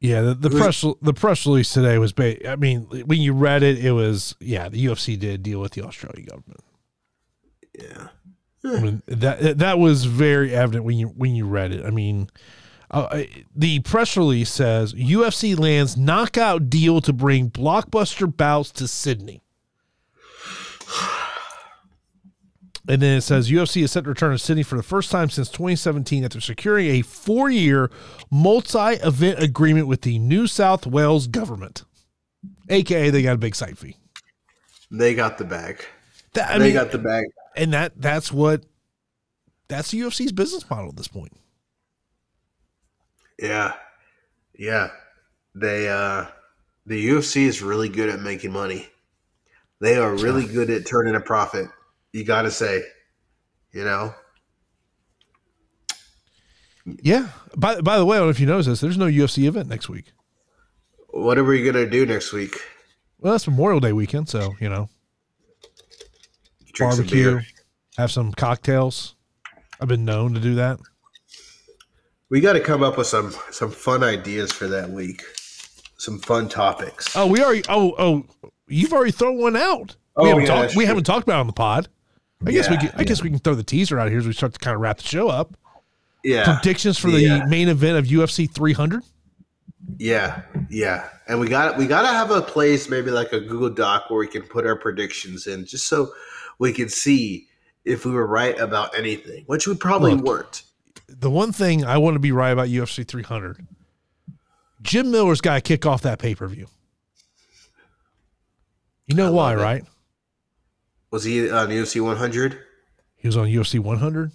Yeah, the, the
Who's-
press the press release today was. Ba- I mean, when you read it, it was yeah. The UFC did deal with the Australian government.
Yeah,
I mean, that that was very evident when you when you read it. I mean, uh, the press release says UFC lands knockout deal to bring blockbuster bouts to Sydney. And then it says UFC is set to return to Sydney for the first time since 2017 after securing a four year multi event agreement with the New South Wales government. AKA, they got a big site fee.
they got the bag.
That,
they
mean,
got the bag.
and that that's what that's the UFC's business model at this point.
Yeah. Yeah. They uh the UFC is really good at making money. They are really good at turning a profit. You got to say. You know.
Yeah. By by the way, I don't know if you noticed this. There's no UFC event next week.
What are we going to do next week?
Well, that's Memorial Day weekend, so you know,
Drink
barbecue,
beer.
have some cocktails. I've been known to do that.
We got to come up with some some fun ideas for that week. Some fun topics.
Oh, we already. Oh, oh, you've already thrown one out.
Oh,
we haven't
yeah,
talked. We haven't talked about it on the pod. I guess we. Can, I guess we can throw the teaser out here as we start to kind of wrap the show up.
yeah.
Predictions for the
Yeah.
main event of UFC 300.
Yeah, yeah, and we got we got to have a place, maybe like a Google Doc, where we can put our predictions in, just so we can see if we were right about anything, which we probably
Look.
weren't.
the one thing I want to be right about UFC 300, Jim Miller's got to kick off that pay per view. You know why,
it.
right?
Was he on UFC 100?
He was on UFC 100,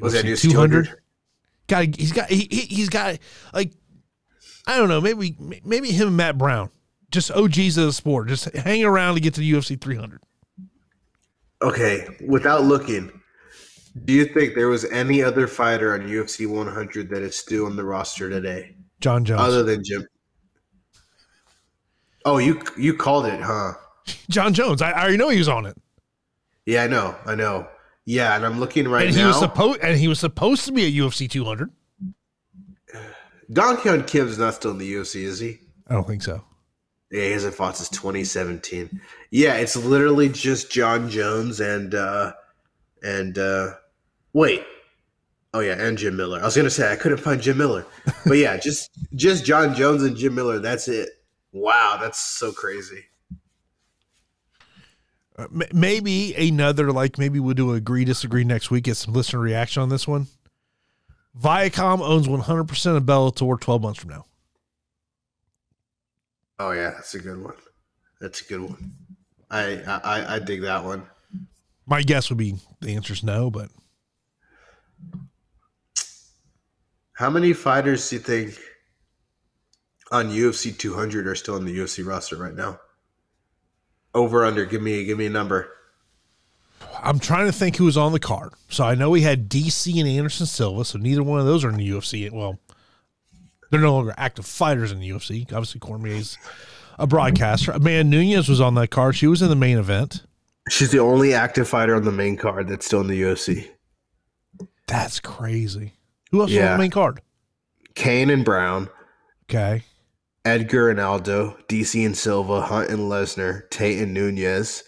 Was that UFC 200?
Got he's got he, he- he's got like I don't know maybe maybe him and Matt Brown just OGs of the sport just hang around to get to the UFC 300.
Okay, without looking, do you think there was any other fighter on UFC 100 that is still on the roster today,
Jon Jones,
other than Jim? Oh, you you called it, huh?
Jon Jones. I, I already know he was on it,
Yeah, I know, I know. Yeah, and I'm looking right
and he
now.
was supposed and he was supposed to be at UFC 200.
Don Hyun Kim's not still in the UFC, is he?
I don't think so.
Yeah, he hasn't fought since 2017. Yeah, it's literally just Jon Jones and uh and uh wait. Oh yeah, and Jim Miller. I was gonna say I couldn't find Jim Miller. But yeah, just just Jon Jones and Jim Miller. That's it. Wow, that's so crazy.
Uh, m- maybe another like maybe we'll do a agree disagree next week. Get some listener reaction on this one. Viacom owns 100 percent of Bellator 12 months from now.
Oh yeah, that's a good one. That's a good one. I I, I dig that one.
My guess would be the answer's no, but
How many fighters do you think on UFC 200 are still in the UFC roster right now? Over under. Give me give me a number.
I'm trying to think who was on the card. So I know we had DC and Anderson Silva. So neither one of those are in the UFC. Well, they're no longer active fighters in the UFC. Obviously, Cormier's a broadcaster. Amanda Nunes was on that card. She was in the main event.
She's the only active fighter on the main card that's still in the UFC.
That's crazy. Who else was on the main card?
Cain and Browne,
Okay.
Edgar and Aldo, DC and Silva, Hunt and Lesnar, Tate and Nunes.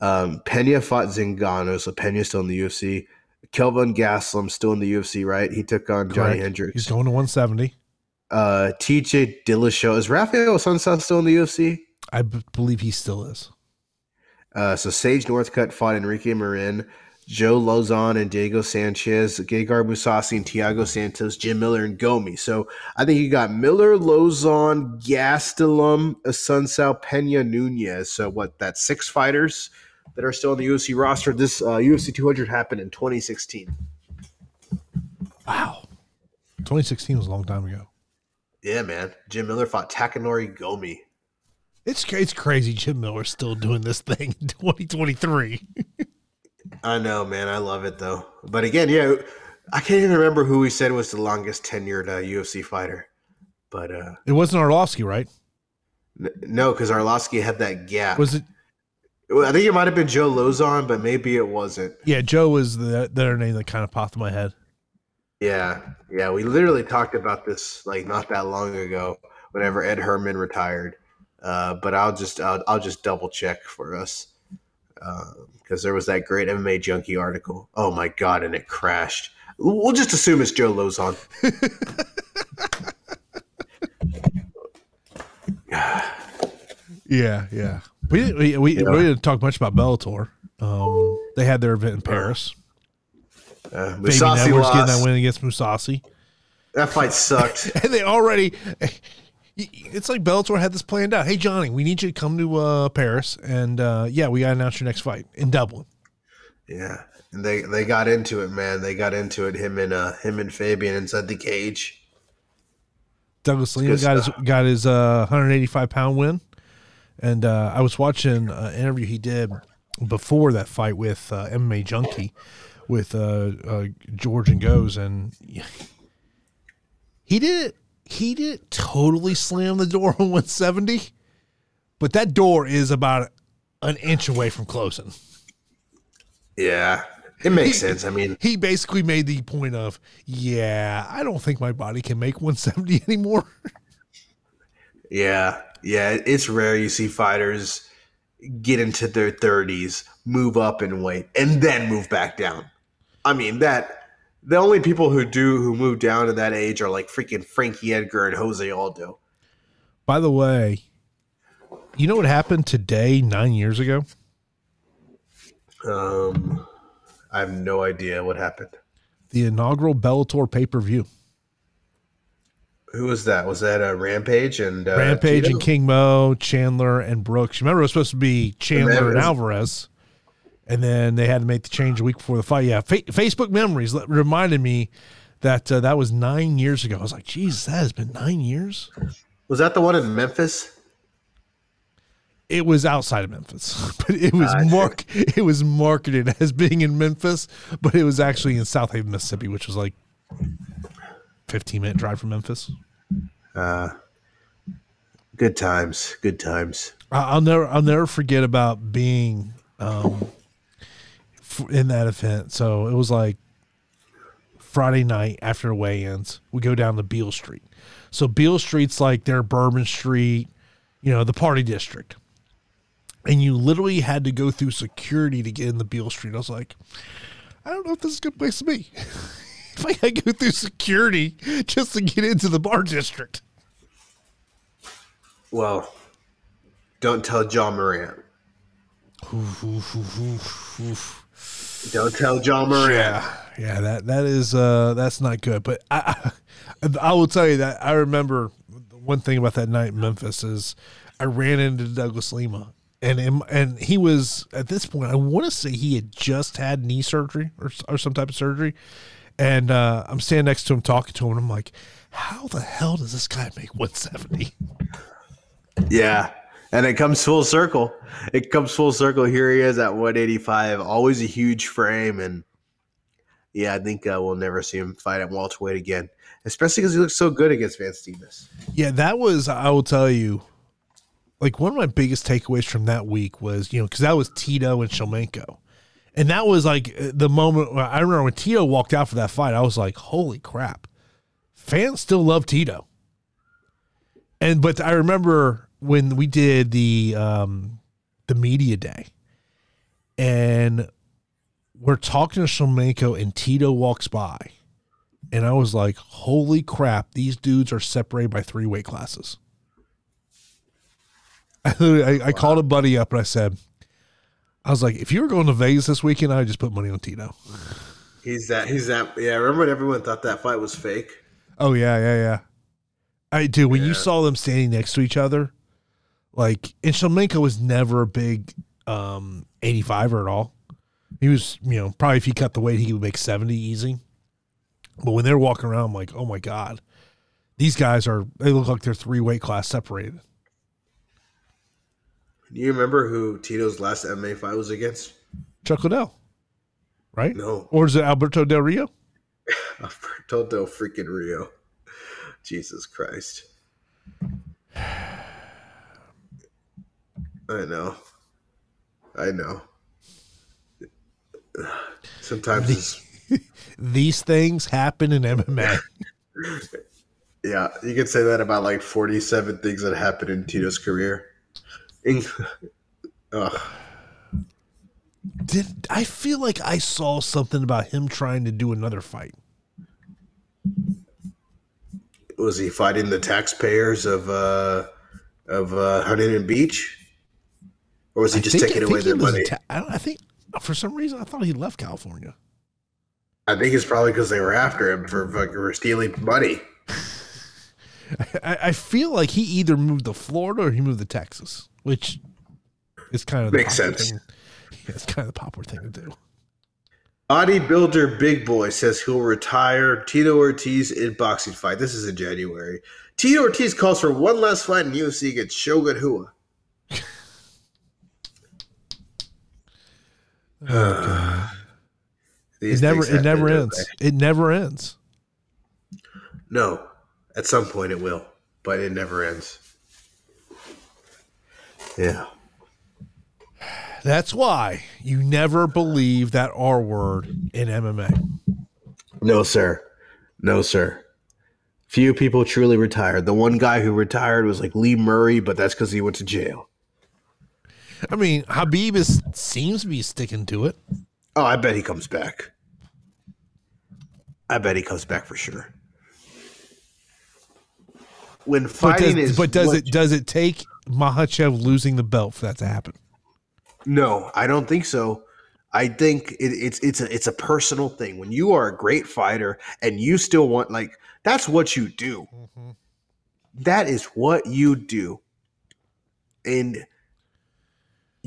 Um, Pena fought Zingano, so Pena's still in the UFC. Kelvin Gastelum still in the UFC, right? He took on Johnny
Correct.
Hendricks.
He's going to 170.
uh, TJ Dillashaw. Is Rafael Assunção still in the UFC?
I b- believe he still is.
Uh, so Sage Northcutt fought Enrique Marin, Joe Lauzon and Diego Sanchez, Gegard Mousasi and Thiago Santos, Jim Miller and Gomi. So I think you got Miller, Lauzon, Gastelum, Assunção, Pena, Nunes. So what? That's six fighters that are still on the UFC roster. This uh, UFC 200 happened in 2016.
Wow. 2016 was a long time ago.
Yeah, man. Jim Miller fought Takanori Gomi.
It's it's crazy. Jim Miller's still doing this thing in 2023.
I know, man. I love it though. But again, yeah, I can't even remember who we said was the longest tenured uh, UFC fighter. But uh
it wasn't Arlovsky, right?
N- no, because Arlovsky had that gap.
Was it?
I think it might have been Joe Lauzon, but maybe it wasn't.
Yeah, Joe was the, the other name that kind of popped in my head.
Yeah, yeah. We literally talked about this like not that long ago. Whenever Ed Herman retired, uh, but I'll just I'll, I'll just double check for us because there was that great MMA Junkie article. Oh my god, and it crashed. We'll just assume it's Joe Lauzon.
yeah, yeah. We we we, yeah. we didn't talk much about Bellator. Um, they had their event in Paris.
Uh, Mousasi Edwards
getting that win against Mousasi.
That fight sucked.
and they already it's like Bellator had this planned out. Hey Johnny, we need you to come to uh, Paris, and uh, yeah, we got to announce your next fight in Dublin.
Yeah, and they they got into it, man. They got into it. Him and uh, him and Fabian inside the cage.
Douglas Lima got his got his uh, 185 pound win, and uh, I was watching an interview he did before that fight with uh, MMA Junkie with uh, uh, George and Goes, and he did it he didn't totally slam the door on 170, but that door is about an inch away from closing.
Yeah, it makes he, sense. I mean,
he basically made the point of, yeah, I don't think my body can make 170 anymore.
yeah, yeah, it's rare you see fighters get into their 30s, move up in weight, and then move back down. I mean, that the only people who do who move down to that age are like freaking Frankie Edgar and Jose Aldo.
By the way, you know what happened today nine years ago?
Um, I have no idea what happened.
The inaugural Bellator pay per view.
Who was that? Was that a uh, Rampage and uh,
Rampage Tito? and King Mo, Chandler and Brooks? Remember, it was supposed to be Chandler and, and Alvarez and then they had to make the change a week before the fight. Yeah, Fa- Facebook memories reminded me that uh, that was nine years ago. I was like, Jesus, that has been nine years.
Was that the one in Memphis?
It was outside of Memphis, but it was mark. It was marketed as being in Memphis, but it was actually in Southaven, Mississippi, which was like fifteen minute drive from Memphis.
Uh, good times, good times.
I'll never, I'll never forget about being um, in that event. So it was like Friday night after weigh-ins, we go down to Beale Street. So Beale Street's like their Bourbon Street, you know, the party district. And you literally had to go through security to get in the Beale Street. I was like, I don't know if this is a good place to be. if I gotta go through security just to get into the bar district.
Well, don't tell Ja Morant.
Oof, oof, oof,
don't tell Ja Morant.
Yeah, yeah, that that is uh that's not good. But I, I, I will tell you that I remember one thing about that night in Memphis is I ran into Douglas Lima and and he was at this point I want to say he had just had knee surgery or or some type of surgery, and uh, I'm standing next to him talking to him. and I'm like, how the hell does this guy make 170?
Yeah, and it comes full circle. It comes full circle. Here he is at 185, always a huge frame, and yeah, I think uh, we'll never see him fight at welterweight again, especially because he looks so good against Van Demas.
Yeah, that was. I will tell you, like one of my biggest takeaways from that week was you know because that was Tito and Shlemenko. And that was like the moment I remember when Tito walked out for that fight, I was like, holy crap. Fans still love Tito. And but I remember when we did the um the media day and we're talking to Shlemenko and Tito walks by and I was like, holy crap, these dudes are separated by three weight classes. I, I, I called a buddy up and I said, I was like, if you were going to Vegas this weekend, I'd just put money on Tito.
He's that. He's that. Yeah. Remember when everyone thought that fight was fake?
Oh yeah, yeah, yeah. I do. When you saw them standing next to each other, like, and Shlemenko was never a big um 85er at all. He was, you know, probably if he cut the weight, he would make 70 easy. But when they're walking around, I'm like, oh my God, these guys are, they look like they're three weight class separated.
Do you remember who Tito's last MMA fight was against?
Chuck Liddell, right?
No,
Or is it Alberto Del Rio?
Alberto Del freaking Rio. Jesus Christ. I know. I know. Sometimes it's
These things happen in MMA.
Yeah, you could say that about like 47 things that happened in Tito's career. In, Ugh.
Did I feel like I saw something about him trying to do another fight?
was he fighting the taxpayers of uh, of uh, Huntington Beach, or was he just
think-
taking away their money?
atta- I, don't- I think for some reason I thought he left California.
I think it's probably because they were after him for fucking for stealing money.
I, I feel like he either moved to Florida or he moved to Texas, which is kind of the
Makes sense.
Thing. Yeah, it's kind of the popular thing to do.
Bodybuilder Big Boy says he'll retire Tito Ortiz in boxing fight. This is in January. Tito Ortiz calls for one last fight in UFC against Shogun Rua.
Uh,
it
never it never ends. It never ends.
No, at some point it will, but it never ends. Yeah.
That's why you never believe that R word in MMA.
No, sir. No, sir. Few people truly retired. The one guy who retired was like Lee Murray, but that's because he went to jail.
I mean, Khabib is seems to be sticking to it.
Oh, I bet he comes back. I bet he comes back for sure. When
But does,
fighting is,
but does
what-
it does it take Makhachev losing the belt for that to happen?
No, I don't think so. I think it, it's it's a it's a personal thing. When you are a great fighter and you still want like that's what you do. Mm-hmm. That is what you do, and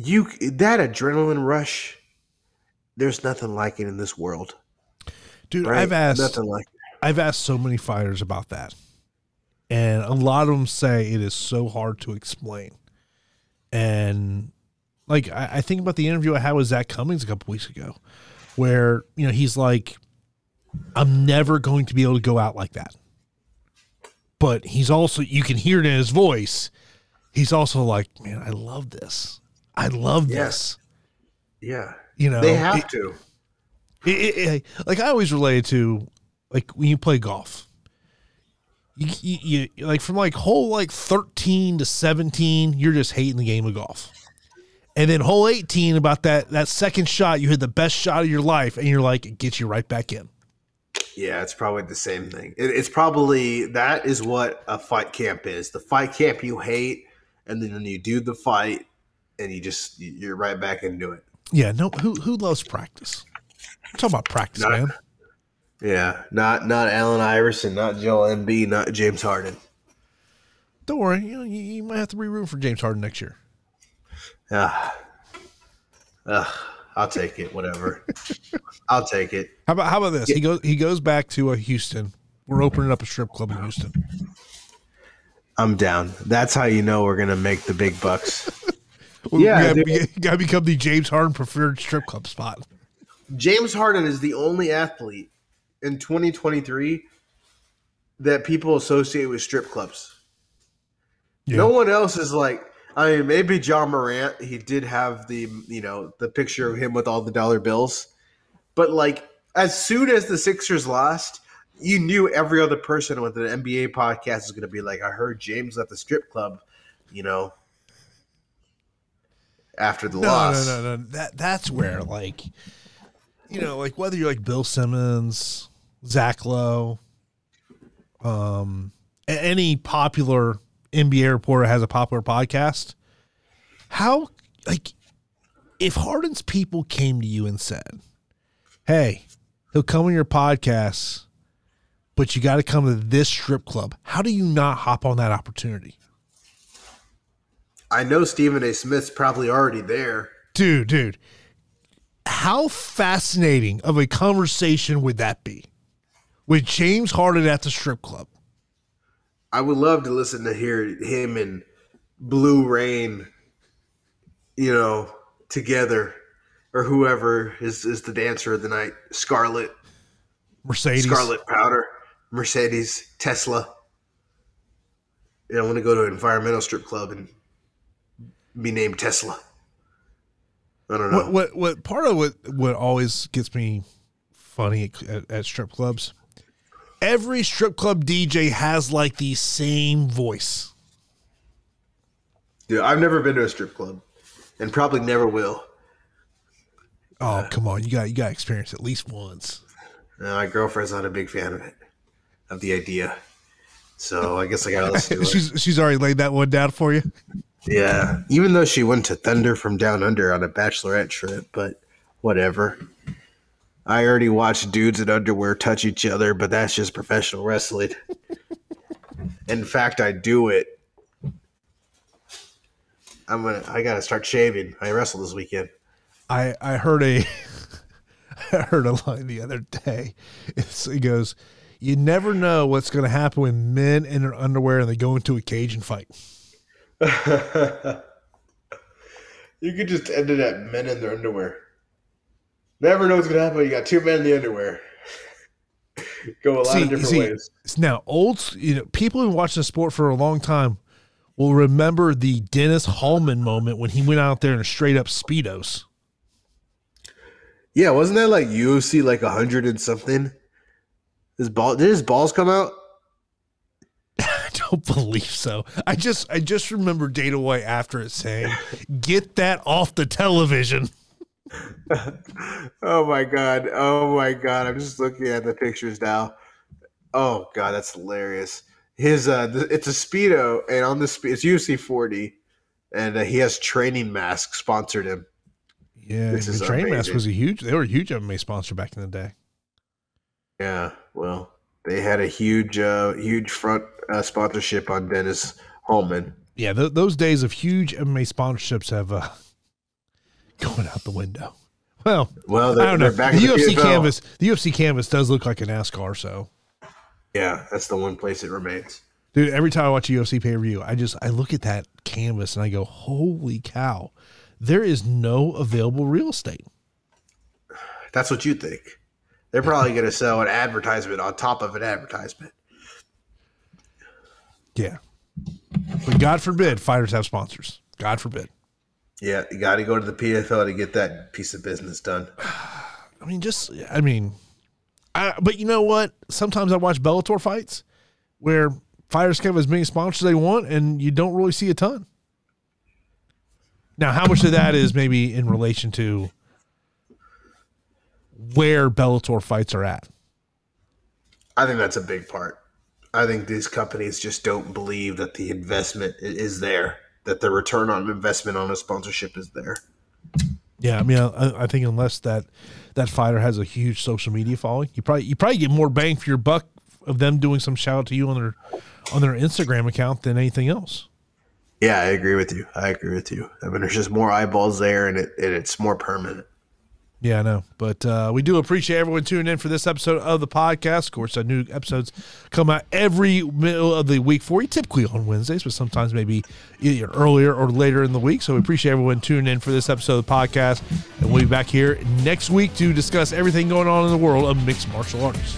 you that adrenaline rush. There's nothing like it in this world.
Dude,
Right?
I've asked
nothing like.
I've asked so many fighters about that. And a lot of them say it is so hard to explain. And like I, I think about the interview I had with Zak Cummings a couple weeks ago, where, you know, he's like, I'm never going to be able to go out like that. But he's also you can hear it in his voice. He's also like, Man, I love this. I love this.
Yeah,
You know,
they have
it-
to.
it, it, like I always relate to like when you play golf. You, you, you like from like hole like 13 to 17 you're just hating the game of golf and then hole 18 about that that second shot you hit the best shot of your life and you're like it gets you right back in
Yeah, it's probably the same thing. It, it's probably that is what a fight camp is. The fight camp you hate, and then when you do the fight, and you just you're right back into it.
yeah no who who loves practice I'm talking about practice
Not-
man
Yeah, not not Allen Iverson, not Joel Embiid, not James Harden.
don't worry you know you, you might have to re-room for James Harden next year
Ah, Ugh, I'll take it. Whatever. I'll take it.
how about how about this he goes he goes back to uh, Houston we're opening up a strip club in Houston
I'm down. That's how you know we're gonna make the big bucks.
We
Yeah,
gotta, gotta become the James Harden preferred strip club spot.
James Harden is the only athlete in 2023 that people associate with strip clubs.
Yeah.
No one else is like. I mean, maybe Ja Morant. He did have the you know the picture of him with all the dollar bills, but like as soon as the Sixers lost, you knew every other person with an NBA podcast is going to be like, "I heard James at the strip club," you know, after the
No,
loss.
no, no, no. That that's where like, you know, like whether you're like Bill Simmons, Zach Lowe, um, any popular NBA reporter has a popular podcast. How like If Harden's people came to you and said, "Hey, he'll come on your podcast, but you got to come to this strip club," how do you not hop on that opportunity?
I know Stephen A. Smith's probably already there.
Dude, dude, how fascinating of a conversation would that be with James Harden at the strip club?
I would love to listen to hear him and Blue Rain, you know, together, or whoever is is the dancer of the night. Scarlet,
Mercedes,
Scarlet Powder, Mercedes, Tesla. Yeah, I want to go to an environmental strip club and be named Tesla. I don't know.
What, what what part of what what always gets me funny at, at strip clubs? Every strip club DJ has like the same voice.
Yeah, I've never been to a strip club, and probably never will.
Oh come on, you got you got to experience at least once.
My girlfriend's not a big fan of it, of the idea. So I guess I gotta listen to it.
she's she's already laid that one down for you.
Yeah, even though she went to Thunder from Down Under on a bachelorette trip, but whatever. I already watched dudes in underwear touch each other, but that's just professional wrestling. in fact, I do it. I'm gonna. I gotta start shaving. I wrestle this weekend.
I I heard a I heard a line the other day. It's, it goes, "You never know what's going to happen when men in their underwear and they go into a cage and fight."
you could just end it at men in their underwear. Never know what's gonna happen. You got two men in the underwear. Go a lot
See-
of different
see,
ways.
Now, old you know, people who watched the sport for a long time will remember the Dennis Hallman moment when he went out there in a straight up speedos.
Yeah, wasn't that like UFC like a hundred and something? His ball did his balls come out?
I don't believe so. I just I just remember Dana White after it saying, "Get that off the television."
oh my god! Oh my god! I'm just looking at the pictures now. Oh god, that's hilarious. His uh, th- it's a speedo, and on the spe- it's UFC 40, and uh, he has training mask sponsored him.
Yeah,
This
the
is
Train Mask was a huge. They were a huge MMA sponsor back in the day.
Yeah, well, they had a huge, uh, huge front uh, sponsorship on Dennis Hallman.
Yeah, th- those days of huge MMA sponsorships have uh, going out the window. Well,
Well,
I
they're,
don't know.
back
The UFC
PFL.
canvas, the UFC canvas does look like a NASCAR. So,
Yeah, that's the one place it remains.
dude, every time I watch a UFC pay per view, I just I look at that canvas and I go, "Holy cow!" There is no available real estate.
That's what you think. They're probably going to sell an advertisement on top of an advertisement.
Yeah, but God forbid fighters have sponsors. God forbid.
Yeah, you got to go to the PFL to get that piece of business done.
I mean, just I mean, I, but you know what? Sometimes I watch Bellator fights where fighters can have as many sponsors they want, and you don't really see a ton. Now, how much of that is maybe in relation to where Bellator fights are at?
I think that's a big part. I think these companies just don't believe that the investment is there, that the return on investment on a sponsorship is there.
Yeah, I mean, I, I think unless that that fighter has a huge social media following, you probably you probably get more bang for your buck of them doing some shout out to you on their on their Instagram account than anything else.
Yeah, I agree with you. I agree with you. I mean, there's just more eyeballs there, and it and it's more permanent.
Yeah, I know. But uh, we do appreciate everyone tuning in for this episode of the podcast. Of course, uh, new episodes come out every middle of the week for you, typically on Wednesdays, but sometimes maybe either earlier or later in the week. So we appreciate everyone tuning in for this episode of the podcast. And we'll be back here next week to discuss everything going on in the world of mixed martial arts.